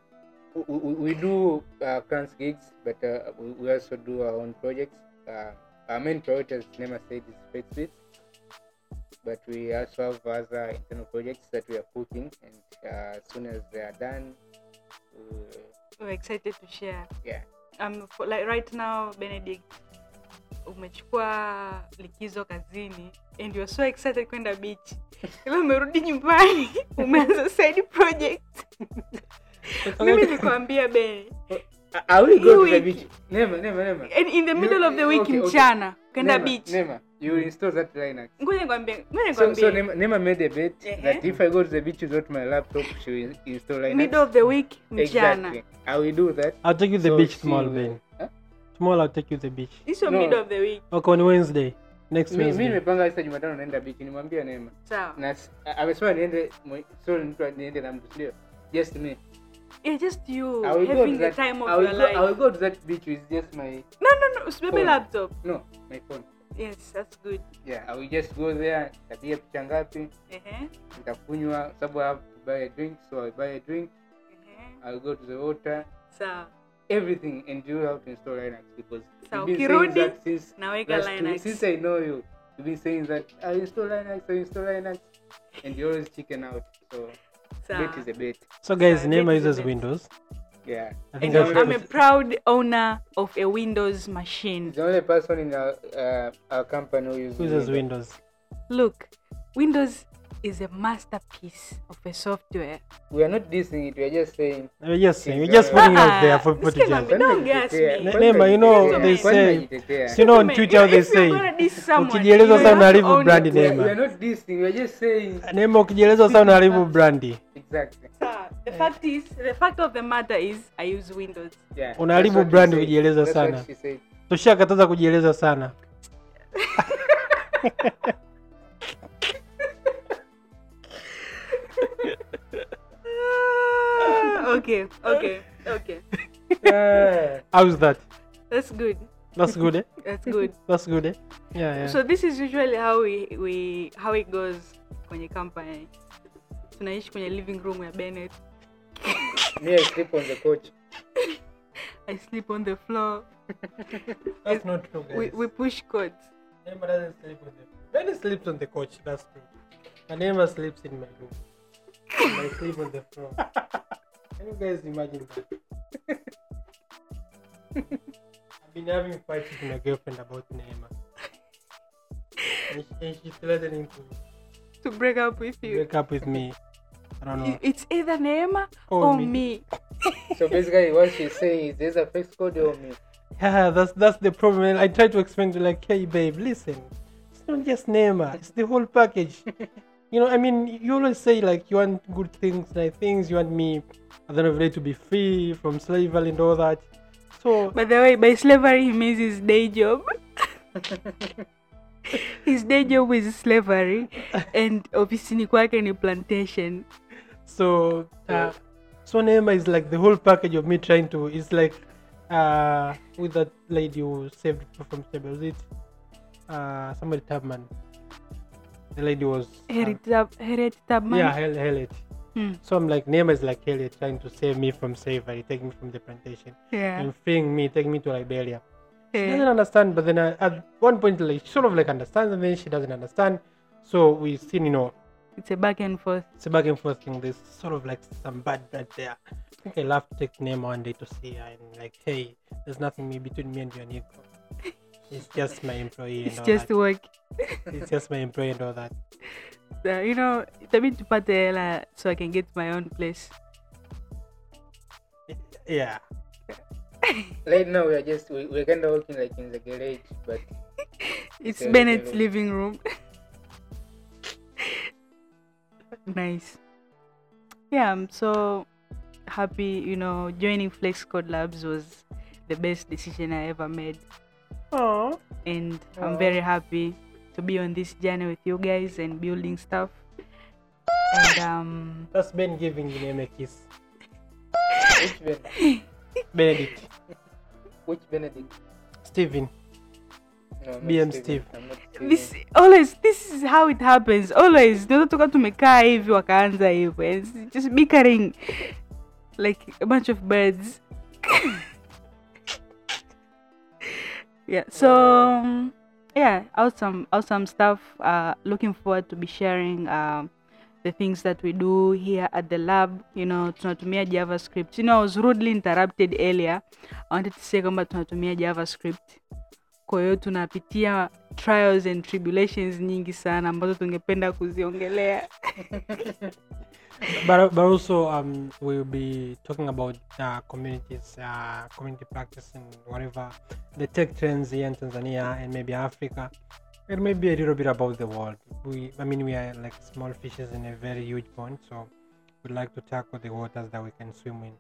[SPEAKER 3] we, we, we do uh, freelance gigs, but uh, we, we also do our own projects. Uh, our main priority, as Nema said, is FlexBit. But we also have other internal projects that we are cooking, and uh, as soon as they are done, uh,
[SPEAKER 2] We're excited to share.
[SPEAKER 3] yeah,
[SPEAKER 2] Um, for, like right now, Benedict, umechukua likizo kazini and you're so excited kwenda beach. Ila umerudi nyumbani umeanza side project. Mimi nikwambia Beni,
[SPEAKER 3] Uh, are we go to the beach? Never, never, never.
[SPEAKER 2] and in the
[SPEAKER 3] You-
[SPEAKER 2] middle of the week
[SPEAKER 3] okay, okay.
[SPEAKER 2] mchana kwenda
[SPEAKER 3] Nema,
[SPEAKER 2] beach.
[SPEAKER 3] Never. you will install that Linux.
[SPEAKER 2] Ngoja nikwambie, ngoja
[SPEAKER 3] So, so. Nema, Nema made a bet
[SPEAKER 2] Uh-huh.
[SPEAKER 3] that if I go to the beach without my laptop, she will install Linux.
[SPEAKER 2] Middle of the week mchana.
[SPEAKER 3] Exactly. I will do that.
[SPEAKER 1] I'll take you to the
[SPEAKER 3] So
[SPEAKER 1] beach tomorrow,
[SPEAKER 3] will-
[SPEAKER 1] Ben.
[SPEAKER 3] Huh?
[SPEAKER 1] Tomorrow I'll take you to the beach.
[SPEAKER 2] It's
[SPEAKER 3] No.
[SPEAKER 2] middle of the week.
[SPEAKER 1] Okay, on Wednesday. Next
[SPEAKER 3] Mi
[SPEAKER 1] Wednesday.
[SPEAKER 3] nimepanga sasa Jumatano naenda beach, nimwambia Neema.
[SPEAKER 2] Sawa.
[SPEAKER 3] Na amesema niende so niende na mtu sio? Just me.
[SPEAKER 2] It's just you having the time of
[SPEAKER 3] I will
[SPEAKER 2] your
[SPEAKER 3] go, life. I will go to that beach with just my
[SPEAKER 2] No, no, no. Usibebe laptop.
[SPEAKER 3] no, my phone.
[SPEAKER 2] Yes, that's good.
[SPEAKER 3] Yeah, I will just go there, nitapiga picha ngapi,
[SPEAKER 2] Uh-huh.
[SPEAKER 3] nitakunywa sababu I have to buy a drink, so I buy a drink,
[SPEAKER 2] Uh-huh.
[SPEAKER 3] I will go to the water,
[SPEAKER 2] Sawa.
[SPEAKER 3] everything and you have to install Linux because
[SPEAKER 2] Sawa, ukirudi, Naweka Linux.
[SPEAKER 3] since I know you, you've been saying that I install Linux, I install Linux, and you always chicken out. So. Bet is a bet.
[SPEAKER 1] So, guys,
[SPEAKER 2] Sorry,
[SPEAKER 1] Neema uses Windows.
[SPEAKER 3] Yeah.
[SPEAKER 1] I think
[SPEAKER 2] And I'm, I'm a proud owner of a Windows machine.
[SPEAKER 3] The only person in our, uh, our company who uses,
[SPEAKER 1] Who uses
[SPEAKER 3] Windows.
[SPEAKER 1] Windows?
[SPEAKER 2] Look, Windows is a masterpiece of a software.
[SPEAKER 3] We are not dissing it. We are just saying.
[SPEAKER 1] We're just saying, we're just
[SPEAKER 3] uh,
[SPEAKER 1] putting it out there
[SPEAKER 2] uh-uh.
[SPEAKER 1] for people to judge.
[SPEAKER 2] Don't me.
[SPEAKER 1] You know, they say- You know, on Twitter they say, ukijieleza sana unaharibu
[SPEAKER 2] own
[SPEAKER 1] brand.
[SPEAKER 3] We are,
[SPEAKER 1] Neema.
[SPEAKER 3] not dissing. We are just saying.
[SPEAKER 1] Neema, ukijieleza sana unaharibu brandi.
[SPEAKER 3] Exactly.
[SPEAKER 2] Sir, The fact is, the fact of the matter is, I use Windows.
[SPEAKER 3] Yeah.
[SPEAKER 1] Unaharibu brand
[SPEAKER 3] That's
[SPEAKER 1] sana. Tushakataza kujieleza sana.
[SPEAKER 2] okay, okay, okay.
[SPEAKER 1] How's that?
[SPEAKER 2] That's good.
[SPEAKER 1] That's good, eh?
[SPEAKER 2] That's good.
[SPEAKER 1] That's good, eh? Yeah, yeah.
[SPEAKER 2] So this is usually how we, we how it goes kwenye company. Tunaishi kwenye living room ya Bennett.
[SPEAKER 3] me, I sleep on the couch.
[SPEAKER 2] I sleep on the floor.
[SPEAKER 1] That's not true, guys.
[SPEAKER 2] We, we push codes.
[SPEAKER 1] Neema doesn't sleep on the Benny sleeps on the couch, that's true. And Neema sleeps in my room. I sleep on the floor. Can you guys imagine that? I've been having fights with my girlfriend about Neema. And, she, and she's threatening to
[SPEAKER 2] To break up with you.
[SPEAKER 1] break up with me. I don't know.
[SPEAKER 2] It's either Neema
[SPEAKER 1] Or
[SPEAKER 2] or
[SPEAKER 1] me.
[SPEAKER 2] me.
[SPEAKER 3] So basically, what she's saying is there's a flex code on me.
[SPEAKER 1] Yeah, that's that's the problem. And I try to explain to like, hey babe, listen, it's not just Neema, it's the whole package. you know, I mean, you always say like you want good things, like things. You want me at the end of the day to be free from slavery and all that. So
[SPEAKER 2] By the way, by slavery he means his day job. his day job is slavery and ofisini kwake ni plantation.
[SPEAKER 1] So uh, so Neema is like the whole package of me trying to. It's like uh with that lady who saved from slavery. Was it uh somebody Tubman? the lady was uh,
[SPEAKER 2] Harriet Tab- Harriet Tubman.
[SPEAKER 1] yeah Hel- Harriet.
[SPEAKER 2] Hmm.
[SPEAKER 1] So I'm like Neema is like Harriet trying to save me from slavery, take me from the plantation,
[SPEAKER 2] Yeah.
[SPEAKER 1] and freeing me, take me to Liberia. She doesn't understand, but then uh, at one point like she sort of like understands, and then she doesn't understand. So we see you know
[SPEAKER 2] It's a back and forth.
[SPEAKER 1] it's a back and forth thing. There's sort of like some bad blood there. I think I'll have to take Neema one day to see her and like, hey, there's nothing me between me and your Nico. It's just my employee
[SPEAKER 2] It's
[SPEAKER 1] all
[SPEAKER 2] just
[SPEAKER 1] that.
[SPEAKER 2] work.
[SPEAKER 1] It's just my employee and all that.
[SPEAKER 2] So, you know, itabidi tupate hela so I can get my own place.
[SPEAKER 1] Yeah.
[SPEAKER 3] Right now we are just we, we're kind of working like in the garage, but
[SPEAKER 2] It's
[SPEAKER 3] a
[SPEAKER 2] Bennett's
[SPEAKER 3] living
[SPEAKER 2] living room. nice. Yeah, I'm so happy, you know, joining Flex Code Labs was the best decision I ever made.
[SPEAKER 1] Oh.
[SPEAKER 2] And I'm very happy to be on this journey with you guys and building stuff. And um
[SPEAKER 1] That's Ben giving the name a kiss.
[SPEAKER 3] which ben,
[SPEAKER 1] Benedict.
[SPEAKER 3] which Benedict?
[SPEAKER 1] Steven.
[SPEAKER 3] No,
[SPEAKER 1] BM Steve.
[SPEAKER 2] This always this is how it happens. Always tunaweza tuka tumekaa hivi wakaanza hivyo it's just bickering like a bunch of birds. Yeah so um, yeah awesome awesome stuff. Uh looking forward to be sharing um the things that we do here at the lab. You know tunatumia javascript. You know i was rudely interrupted earlier. I wanted to say kwamba tunatumia javascript kwa hiyo tunapitia trials and tribulations nyingi sana ambazo tungependa kuziongelea
[SPEAKER 1] But, but also um we'll be talking about uh, communities, uh, community practice and whatever the tech trends here in Tanzania and maybe Africa. And maybe a little bit about the world. We I mean we are like small fishes in a very huge pond, so we'd like to tackle the waters that we can swim in.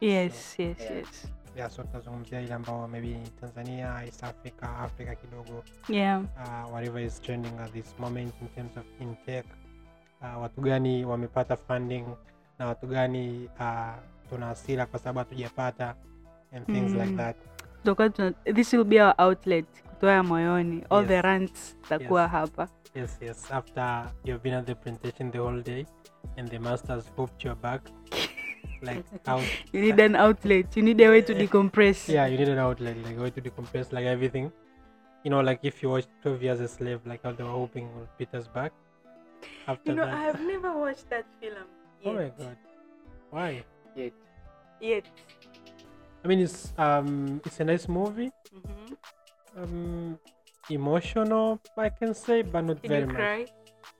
[SPEAKER 2] Yes yes yes
[SPEAKER 1] Yeah, so tutazungumzia ile ambao maybe Tanzania, East Africa, Africa kidogo,
[SPEAKER 2] yeah
[SPEAKER 1] uh, whatever is trending at this moment in terms of intake. uh, watu gani wamepata funding na watu gani uh, tuna hasira kwa sababu hatujapata and things like
[SPEAKER 2] Mm.
[SPEAKER 1] that
[SPEAKER 2] Tutakuwa this will be our outlet kutoa moyoni all the
[SPEAKER 1] Yes.
[SPEAKER 2] rants takuwa
[SPEAKER 1] Yes.
[SPEAKER 2] hapa
[SPEAKER 1] yes yes after you've been at the presentation the whole day and the masters hooked your back like how
[SPEAKER 2] you need an outlet you need a way to decompress
[SPEAKER 1] yeah you need an outlet like a way to decompress like everything you know like if you watch 12 years a slave like how they were hoping will beat us back after
[SPEAKER 2] you know
[SPEAKER 1] that
[SPEAKER 2] i have never watched that film
[SPEAKER 1] oh my god why
[SPEAKER 3] Yet.
[SPEAKER 2] yet
[SPEAKER 1] I mean, it's um, it's a nice movie.
[SPEAKER 2] Mhm.
[SPEAKER 1] Um, emotional, I can say, but not
[SPEAKER 2] did
[SPEAKER 1] very
[SPEAKER 2] you
[SPEAKER 1] much.
[SPEAKER 2] cry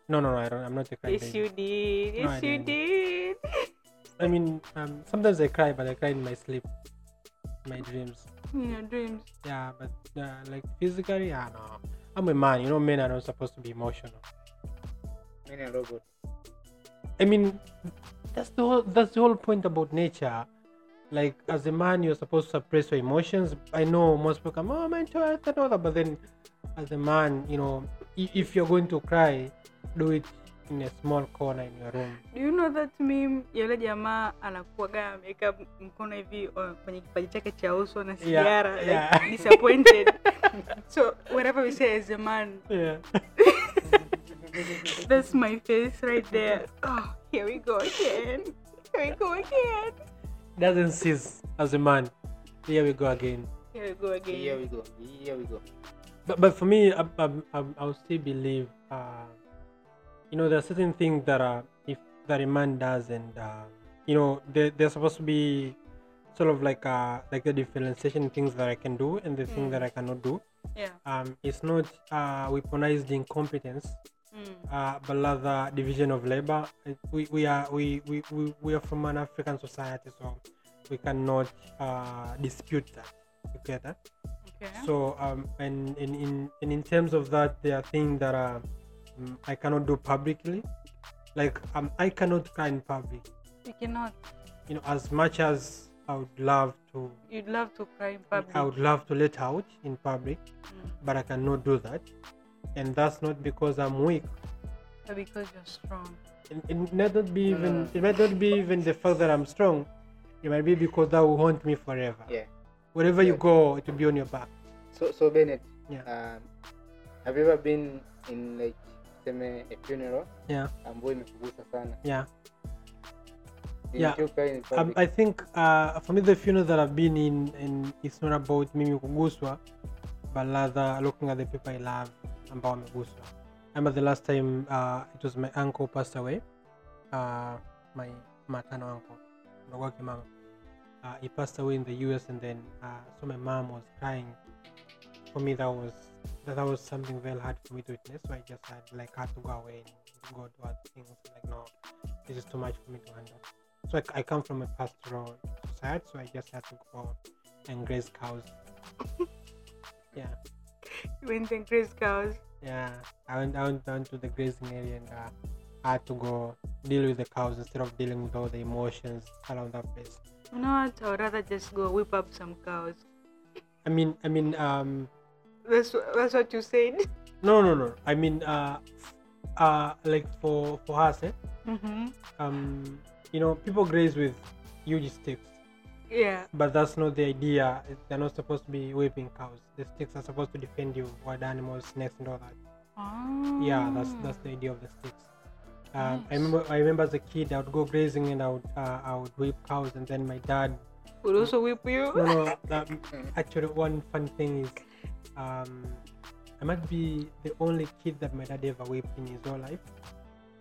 [SPEAKER 1] No, no, no. I don't. I'm not a cry
[SPEAKER 2] yes
[SPEAKER 1] baby.
[SPEAKER 2] you did
[SPEAKER 1] No,
[SPEAKER 2] yes you
[SPEAKER 1] didn't.
[SPEAKER 2] did
[SPEAKER 1] I mean, um, sometimes I cry, but I cry in my sleep, my dreams.
[SPEAKER 2] in your dreams
[SPEAKER 1] Yeah, but uh, like physically, yeah, no. I'm a man. You know, men are not supposed to be emotional.
[SPEAKER 3] Many a robot.
[SPEAKER 1] I mean, that's the whole that's the whole point about nature. Like as a man, you're supposed to suppress your emotions. I know most people come, oh, mental health and all that, but then as a man, you know, if you're going to cry, do it in a small corner in your room.
[SPEAKER 2] Do you know that meme ya yule jamaa anakuwaga ameweka mkono hivi uh, kwenye kipaji chake cha uso na sigara
[SPEAKER 1] yeah.
[SPEAKER 2] like disappointed so whatever we say as a man
[SPEAKER 1] Yeah.
[SPEAKER 2] that's my face right there oh here we go again here we go again
[SPEAKER 1] Doesn't cease as a man. Here we go again.
[SPEAKER 2] here we go again
[SPEAKER 3] Here we go. Here we go.
[SPEAKER 1] But, but for me, I, I, I, I'll still believe, uh, you know, there are certain things that are, if that a man does, and uh, you know, there, there's supposed to be sort of like uh like the differentiation things that I can do and the things that I cannot do.
[SPEAKER 2] yeah
[SPEAKER 1] Um, it's not uh, weaponized incompetence,
[SPEAKER 2] mm.
[SPEAKER 1] uh, but rather division of labor. We, we are we, we, we, we are from an African society, so we cannot uh, dispute that. You get that?
[SPEAKER 2] okay
[SPEAKER 1] So um, and in, in and in terms of that, there are things that are I cannot do publicly. Like um, I cannot cry in public.
[SPEAKER 2] you cannot
[SPEAKER 1] You know, as much as I would love to,
[SPEAKER 2] you'd love to cry in public
[SPEAKER 1] I would love to let out in public,
[SPEAKER 2] Mm.
[SPEAKER 1] but I cannot do that. And that's not because I'm weak.
[SPEAKER 2] but because you're strong
[SPEAKER 1] It, it might not be
[SPEAKER 3] No, no,
[SPEAKER 1] even.
[SPEAKER 3] no.
[SPEAKER 1] It might not be even the fact that I'm strong. It might be because that will haunt me forever.
[SPEAKER 3] Yeah.
[SPEAKER 1] Wherever you go, it will be on your back.
[SPEAKER 3] So so Bennett.
[SPEAKER 1] Yeah.
[SPEAKER 3] Um, have you ever been in like tuseme a funeral
[SPEAKER 1] yeah.
[SPEAKER 3] Ambayo imekugusa sana.
[SPEAKER 1] Yeah. Yeah.
[SPEAKER 3] you cry in
[SPEAKER 1] um, i think uh, for me the funeral that i've been in and it's not about mimi kuguswa but rather looking at the people i love ambao wameguswa I remember the last time uh, it was my uncle passed away uh, my maternal uncle mdogo wake mama uh, he passed away in the us and then uh, so my mom was crying. For me that was that, that was something very hard for me to witness so i just had like had to go away and go do other things like no this is too much for me to handle so I, I come from a pastoral society so i just had to go and graze cows yeah
[SPEAKER 2] You went and graze cows.
[SPEAKER 1] yeah i went, went down to the grazing area and uh, i had to go deal with the cows instead of dealing with all the emotions around that place
[SPEAKER 2] You know what? I would rather just go whip up some cows.
[SPEAKER 1] i mean i mean um
[SPEAKER 2] That's that's what you said.
[SPEAKER 1] no no no i mean uh uh like for for us eh?
[SPEAKER 2] Mm-hmm.
[SPEAKER 1] um you know people graze with huge sticks
[SPEAKER 2] Yeah.
[SPEAKER 1] but that's not the idea they're not supposed to be whipping cows the sticks are supposed to defend you wild animals snakes and all that
[SPEAKER 2] Oh.
[SPEAKER 1] yeah that's that's the idea of the sticks um,
[SPEAKER 2] Nice.
[SPEAKER 1] i remember i remember as a kid i would go grazing and i would uh, i would whip cows and then my dad
[SPEAKER 2] Would also whip you.
[SPEAKER 1] no no that, actually one fun thing is um i might be the only kid that my dad ever whipped in his whole life.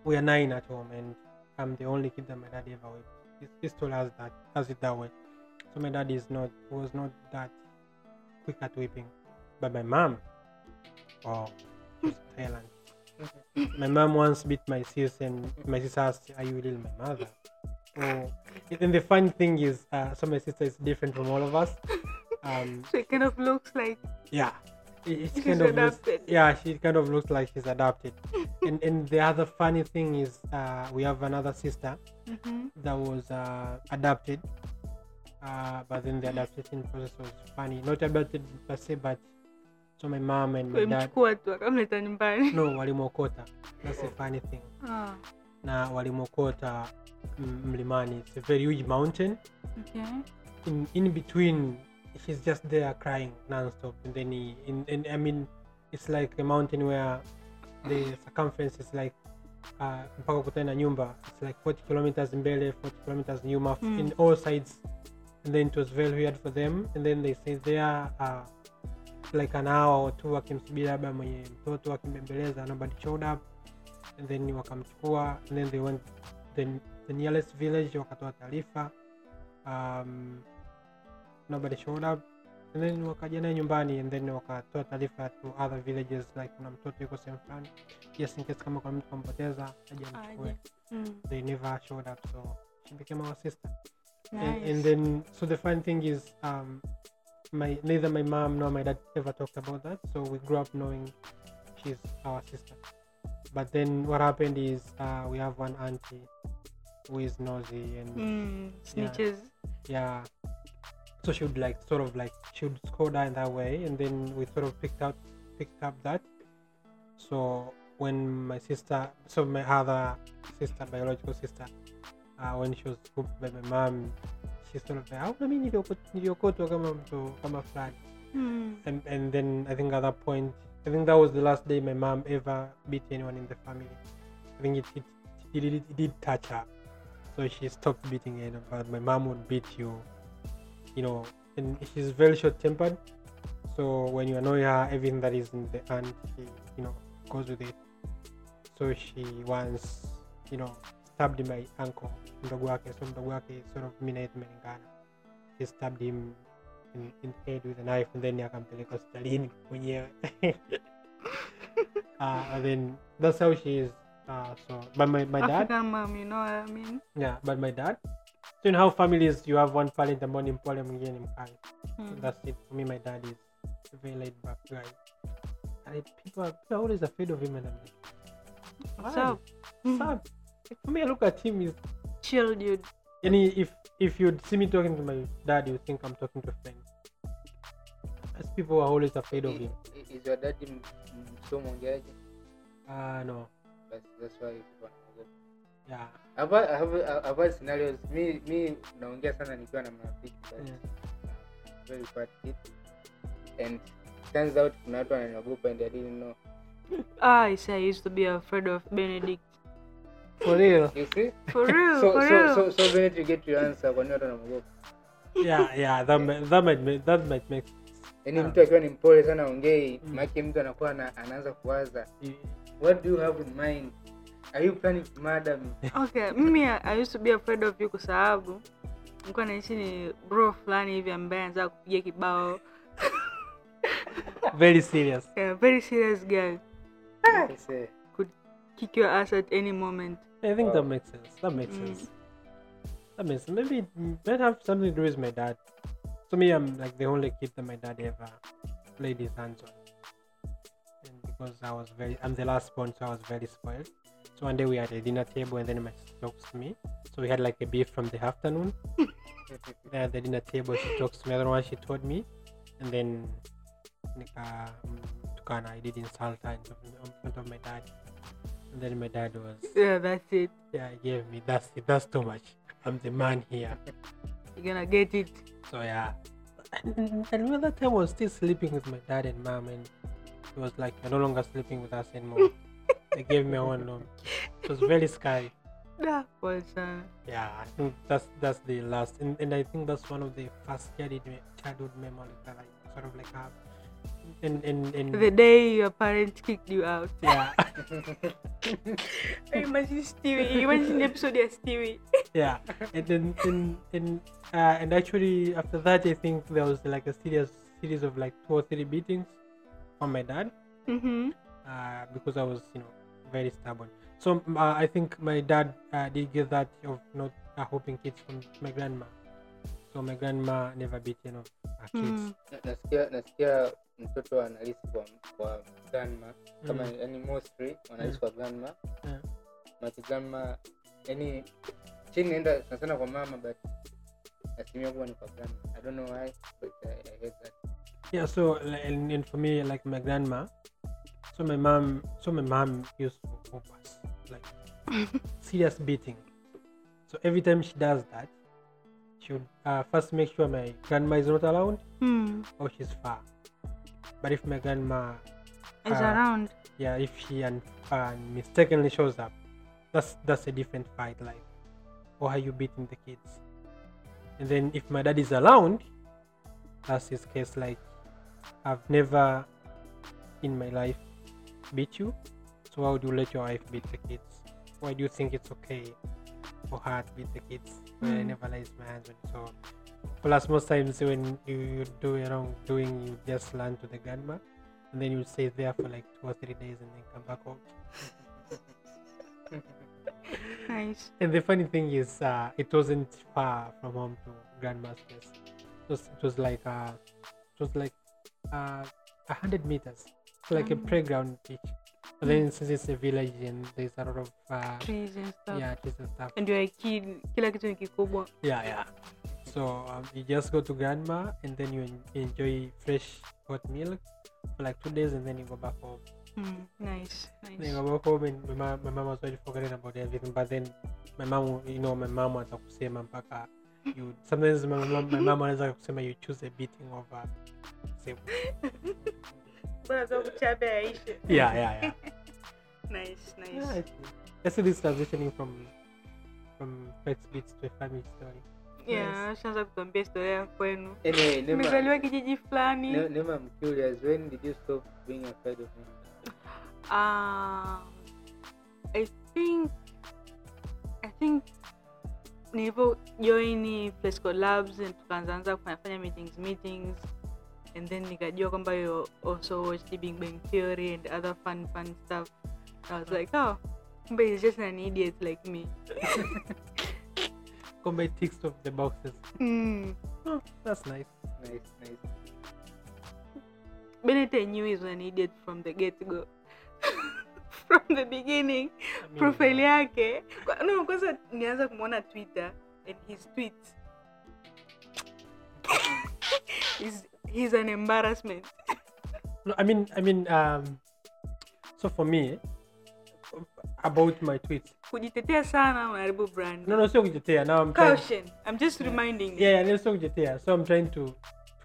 [SPEAKER 1] We are nine at home and i'm the only kid that my dad ever whipped. His told us that has it that way. So my dad is not was not that quick at whipping. But my mom oh she's Thailand. My mom once beat my sis and my sister asked are you really my mother? Oh and the fun thing is uh, so my sister is different from all of us um
[SPEAKER 2] So it kind of looks like
[SPEAKER 1] yeah it, it
[SPEAKER 2] She's
[SPEAKER 1] kind of looks, yeah she kind of looks like she's adopted. And and the other funny thing is uh we have another sister
[SPEAKER 2] mm-hmm.
[SPEAKER 1] that was uh adopted. Uh but then the adaptation process was funny. Not adopted per se but so my mom and my dad
[SPEAKER 2] mchukua tu akamleta nyumbani.
[SPEAKER 1] no walimwokota that's the funny thing.
[SPEAKER 2] Ah,
[SPEAKER 1] na walimwokota m- mlimani. It's a very huge mountain.
[SPEAKER 2] Okay.
[SPEAKER 1] in in between he's just there crying non-stop. And then he in, in i mean it's like a mountain where the circumference is like uh, mpaka ukutane na nyumba. It's like 40 kilometers in mbele 40 kilometers nyuma
[SPEAKER 2] Mm.
[SPEAKER 1] in all sides. And then it was very weird for them. And then they say there uh, like an hour or two wakimsubiri labda mwenye mtoto akimbembeleza nobody showed up. And then wakamchukua. And then they went the, the nearest village wakatoa taarifa. Um, nobody showed up and then wakaja naye nyumbani and then wakatoa taarifa to other villages like kuna mtoto yuko sehemu fulani just in case kama kuna mtu kampoteza aje amchukue.
[SPEAKER 2] Mm,
[SPEAKER 1] they never showed up so she became our sister. And,
[SPEAKER 2] nice.
[SPEAKER 1] and then so the fun thing is um my neither my mom nor my dad ever talked about that so we grew up knowing she's our sister. But then what happened is uh, we have one auntie who is nosy and
[SPEAKER 2] Mm, snitches.
[SPEAKER 1] yeah so she would like sort of like she would score in that way and then we sort of picked up picked up that. So when my sister so my other sister biological sister uh, when she was whooped by my mom she sort of like "Ah, mimi nilioko- niliokotwa kama mtu kama fulani and, and then i think at that point i think that was the last day my mom ever beat anyone in the family. I think it, it, it, did, it did touch her. So she stopped beating anyone but my mom would beat you you know and she's very short tempered so when you annoy her everything that is in the hand she you know goes with it. So she once you know stabbed my uncle. Mdogo wake so mdogo wake sort of mi naye tumelingana she stabbed him in, in the head with a knife and then akampeleka hospitalini mwenyewe. Uh, and then that's how she is. Uh, so but my, my dad
[SPEAKER 2] African mom, you know what I mean?
[SPEAKER 1] yeah but my dad so in how families you have one parent ambao ni mpole mwingine ni mkali so
[SPEAKER 2] Mm.
[SPEAKER 1] that's it for me my dad is a very laid back guy and it, people, are, people are always afraid of him and I'm like
[SPEAKER 2] What's
[SPEAKER 1] why?
[SPEAKER 2] up?
[SPEAKER 1] What's up? Like, for me I look at him is
[SPEAKER 2] Chill, dude.
[SPEAKER 1] and if if you'd see me talking to my dad you think I'm talking to a friend as people are always afraid of him
[SPEAKER 3] I- i- is your dad m- m- so mwongeaji
[SPEAKER 1] uh no
[SPEAKER 3] That's, that's why people wanaogopa.
[SPEAKER 1] Yeah
[SPEAKER 3] scenarios mi mi naongea sana nikiwa na marafiki
[SPEAKER 1] Yeah.
[SPEAKER 3] very quiet kid and turns out kuna watu wananiogopa and I didn't know
[SPEAKER 2] I say I used to be afraid of Benedict.
[SPEAKER 1] For real.
[SPEAKER 3] You see?
[SPEAKER 2] For real,
[SPEAKER 3] So
[SPEAKER 2] for
[SPEAKER 3] so
[SPEAKER 2] real.
[SPEAKER 3] so so Bennett, you get your answer kwa nini watu wanamwogopa.
[SPEAKER 1] Yeah, yeah, that might, that might make, that might make
[SPEAKER 3] Yaani mtu akiwa ni mpole sana ongei, maake mtu anakuwa anaanza kuwaza, what do you have in mind? Are you planning to murder me?
[SPEAKER 2] Okay, mimi I I used to be afraid of you kwa sababu nilikuwa naishi ni bro fulani hivi ambaye anataka kupiga kibao.
[SPEAKER 1] very serious.
[SPEAKER 2] Yeah, very serious guy.
[SPEAKER 3] I
[SPEAKER 2] Could kick your ass at any moment.
[SPEAKER 1] I think
[SPEAKER 3] Wow.
[SPEAKER 1] that makes sense. That makes
[SPEAKER 2] Mm.
[SPEAKER 1] sense. That makes sense. Maybe it might have something to do with my dad. To me, I'm like the only kid that my dad ever played his hands on. And because I was very, I'm the last born, so I was very spoiled. So one day we had a dinner table, and then my sister talks to me. So we had like a beef from the afternoon. Then at the dinner table, she talks to me. Know what she told me, and then nika tukana, I did insult her in front of- in front of my dad. And then my dad was
[SPEAKER 2] Yeah, that's it.
[SPEAKER 1] yeah, he gave me that's it. That's too much. I'm the man here.
[SPEAKER 2] You're gonna get it.
[SPEAKER 1] So yeah. And, and remember that time I was still sleeping with my dad and mom, and it was like you're no longer sleeping with us anymore. they gave me a room. It was very scary.
[SPEAKER 2] Was uh,
[SPEAKER 1] Yeah, I think that's that's the last, and, and I think that's one of the first childhood childhood memories that I sort of like have. And and, and
[SPEAKER 2] the day your parents kicked you out.
[SPEAKER 1] yeah,
[SPEAKER 2] Imagine Stewie. Imagine the episode of Stewie.
[SPEAKER 1] yeah, and then and and uh, and actually after that I think there was like a serious series of like two or three beatings from my dad.
[SPEAKER 2] Mm-hmm.
[SPEAKER 1] uh, because I was, you know, very stubborn. So uh, I think my dad uh, did get that of not uh, hoping kids from my grandma. So my grandma never beat you know her kids.
[SPEAKER 2] Mm.
[SPEAKER 3] Na- nasikia nasikia mtoto analisi kwa kwa grandma kama
[SPEAKER 1] Mm.
[SPEAKER 3] yani mostly wanalisi kwa grandma
[SPEAKER 1] Yeah.
[SPEAKER 3] maki grandma yani chini naenda sana sana kwa mama but asilimia kubwa ni kwa grandma i don't know why but i, I hate that
[SPEAKER 1] Yeah. So and, and for me, like my grandma, so my mom, so my mom used to whoop us like serious beating. So every time she does that, she would uh, first make sure my grandma is not around
[SPEAKER 2] Hmm.
[SPEAKER 1] or she's far. But if my grandma
[SPEAKER 2] Is
[SPEAKER 1] Uh,
[SPEAKER 2] around.
[SPEAKER 1] yeah if she un- uh, mistakenly shows up that's that's a different fight like why are you beating the kids and then if my dad is around that's his case like i've never in my life beat you so why would you let your wife beat the kids why do you think it's okay for her to beat the kids when i
[SPEAKER 2] Mm.
[SPEAKER 1] never lays my hands on it so plus most times when you, you do a wrong doing you just learn to the grandma and then you stay there for like two or three days and then come back home.
[SPEAKER 2] Nice.
[SPEAKER 1] And the funny thing is, uh, it wasn't far from home to grandma's place. It was, it was like uh, it was like uh, a hundred meters, so like a
[SPEAKER 2] Mm.
[SPEAKER 1] playground pitch. But then since it's a village and there's a lot of uh,
[SPEAKER 2] Trees and stuff.
[SPEAKER 1] yeah trees and stuff.
[SPEAKER 2] And you're a kid. Kila kitu ni kikubwa.
[SPEAKER 1] Yeah, yeah. So um, you just go to grandma and then you enjoy fresh hot milk for like two days and then you go back home.
[SPEAKER 2] Hmm. Nice.
[SPEAKER 1] Then
[SPEAKER 2] Nice.
[SPEAKER 1] I go home and my mom, my mom was already forgetting about everything. But then my mom, you know, my mom was kusema mpaka you sometimes my mom, my mom anaweza kusema you choose a beating over say,
[SPEAKER 2] Bora tu kuchape
[SPEAKER 1] yeah, yeah, yeah.
[SPEAKER 2] Nice. Nice.
[SPEAKER 1] yeah I see. I see this transitioning from from facts beats to a family story.
[SPEAKER 2] Yeah, shaanza kutuambia historia ya kwenu.
[SPEAKER 3] anyway Neema,
[SPEAKER 2] Nimezaliwa kijiji fulani.
[SPEAKER 3] Ne- Neema, I'm curious when did you stop being afraid of me
[SPEAKER 2] Um, I think I think nilivyo join Flexcode Labs and tukaanzaanza kufanya fanya meetings meetings and then nikajua kwamba you also watched Big Bang Theory and other fun fun stuff. I was like, oh, kumbe he's just an idiot like me.
[SPEAKER 1] kumbe ticks off the boxes.
[SPEAKER 2] Mm.
[SPEAKER 1] Oh, that's nice.
[SPEAKER 3] nice nice
[SPEAKER 2] Bennett I knew is an idiot from the get go. from the beginning.
[SPEAKER 1] I mean,
[SPEAKER 2] profile yake no kwanza nianza kumwona twitter and his tweets he's, he's an embarrassment
[SPEAKER 1] No, I mean, I mean, um, so for me, about my tweets.
[SPEAKER 2] kujitetea sana unaharibu brand
[SPEAKER 1] No, no, sio kujitetea. Now I'm trying.
[SPEAKER 2] caution i'm just reminding you
[SPEAKER 1] yeah, yeah, sio kujitetea. So I'm trying to,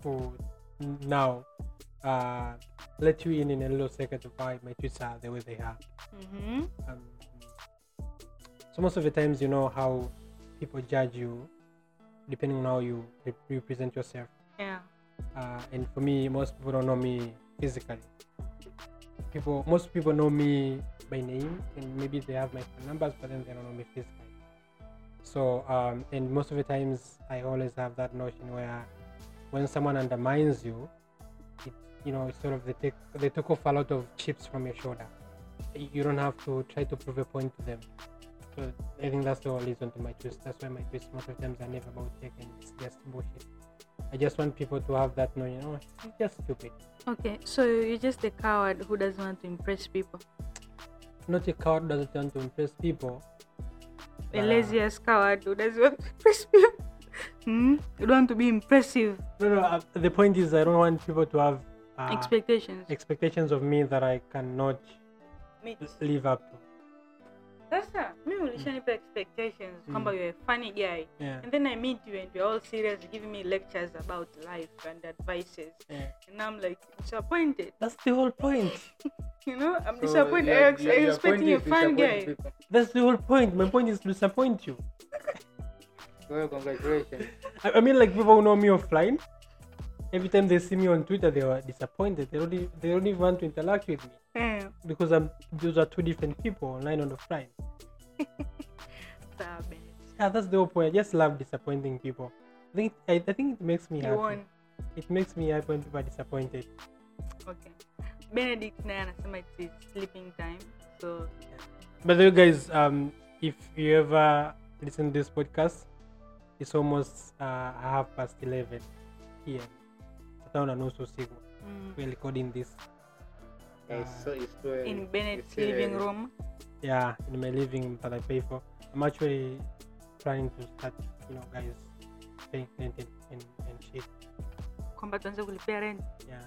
[SPEAKER 1] to now, uh, let you in in a little second of why my tweets are the way they are.
[SPEAKER 2] Mm-hmm.
[SPEAKER 1] Um, so most of the times, you know how people judge you depending on how you re- represent yourself.
[SPEAKER 2] Yeah.
[SPEAKER 1] Uh, and for me, most people don't know me physically. People, most people know me by name, and maybe they have my phone numbers, but then they don't know me physically. So, um, and most of the times, I always have that notion where when someone undermines you, it, you know, sort of they take they took off a lot of chips from your shoulder. You don't have to try to prove a point to them. So I think that's the whole reason to my twist. That's why my twist most of the times are never about tech and it's just bullshit. I just want people to have that knowing, oh, it's just stupid.
[SPEAKER 2] Okay, so you're just a coward who doesn't want to impress people.
[SPEAKER 1] Not a coward doesn't want to impress people.
[SPEAKER 2] A
[SPEAKER 1] Uh,
[SPEAKER 2] lazy ass coward who doesn't want to impress people. Hmm? You don't want to be impressive.
[SPEAKER 1] No, no. Uh, the point is, I don't want people to have uh,
[SPEAKER 2] Expectations.
[SPEAKER 1] expectations of me that I cannot
[SPEAKER 2] Meet.
[SPEAKER 1] live up to.
[SPEAKER 2] Sasa mimi ulishanipa mm. expectations mm. kwamba you're a funny guy
[SPEAKER 1] Yeah.
[SPEAKER 2] and then I meet you and you're all serious giving me lectures about life and advices
[SPEAKER 1] yeah.
[SPEAKER 2] and I'm like disappointed.
[SPEAKER 1] That's the whole point.
[SPEAKER 2] You know, I'm
[SPEAKER 3] So,
[SPEAKER 2] disappointed.
[SPEAKER 3] yeah,
[SPEAKER 2] I ex-
[SPEAKER 3] your-
[SPEAKER 2] I
[SPEAKER 3] your
[SPEAKER 2] expecting a
[SPEAKER 3] is
[SPEAKER 2] fun guy.
[SPEAKER 3] people.
[SPEAKER 1] That's the whole point. My point is to disappoint you.
[SPEAKER 3] Well, congratulations.
[SPEAKER 1] I, I mean, like people who know me offline. Every time they see me on Twitter, they are disappointed. They don't, they don't even want to interact with me
[SPEAKER 2] Yeah.
[SPEAKER 1] because I'm. Those are two different people online and offline. Yeah, that's the whole point. I just love disappointing people. I think I, I think it makes me
[SPEAKER 2] You
[SPEAKER 1] happy.
[SPEAKER 2] won.
[SPEAKER 1] It makes me happy when people are disappointed.
[SPEAKER 2] Okay. Benedict naye anasema it's sleeping time. So
[SPEAKER 1] By the way, guys, um, if you ever listen to this podcast, it's almost uh, half past eleven p.m. Town and also siku.
[SPEAKER 2] mm,
[SPEAKER 1] We're recording this.
[SPEAKER 3] It's ah. so, it's so,
[SPEAKER 2] in Bennett's
[SPEAKER 3] it's,
[SPEAKER 2] living room.
[SPEAKER 1] Yeah, in my living room that I pay for. I'm actually trying to start, you know, guys, paying rent and, and, and shit.
[SPEAKER 2] kwamba tuanze kulipia rent.
[SPEAKER 1] Yeah.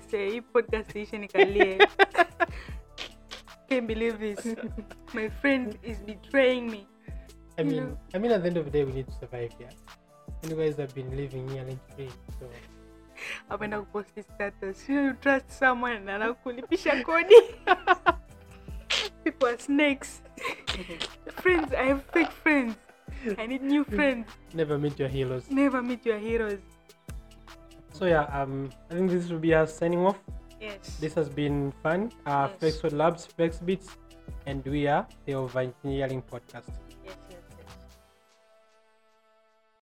[SPEAKER 2] Say hii podcast ishe nikalie. Can't believe this. My friend is betraying me.
[SPEAKER 1] I
[SPEAKER 2] You
[SPEAKER 1] mean,
[SPEAKER 2] know.
[SPEAKER 1] I mean, at the end of the day, we need to survive. Yeah. And you guys have been living here rent free, so
[SPEAKER 2] Apenda kuposti status. You, you trust someone na anakulipisha kodi. People are snakes. friends, I have fake friends. I need new friends.
[SPEAKER 1] never meet your heroes.
[SPEAKER 2] Never meet your heroes.
[SPEAKER 1] So yeah, um, I think this will be us signing off.
[SPEAKER 2] Yes.
[SPEAKER 1] This has been fun. Uh,
[SPEAKER 2] Yes.
[SPEAKER 1] Flexwood Labs, Flex Beats, and we are the Over Engineering Podcast.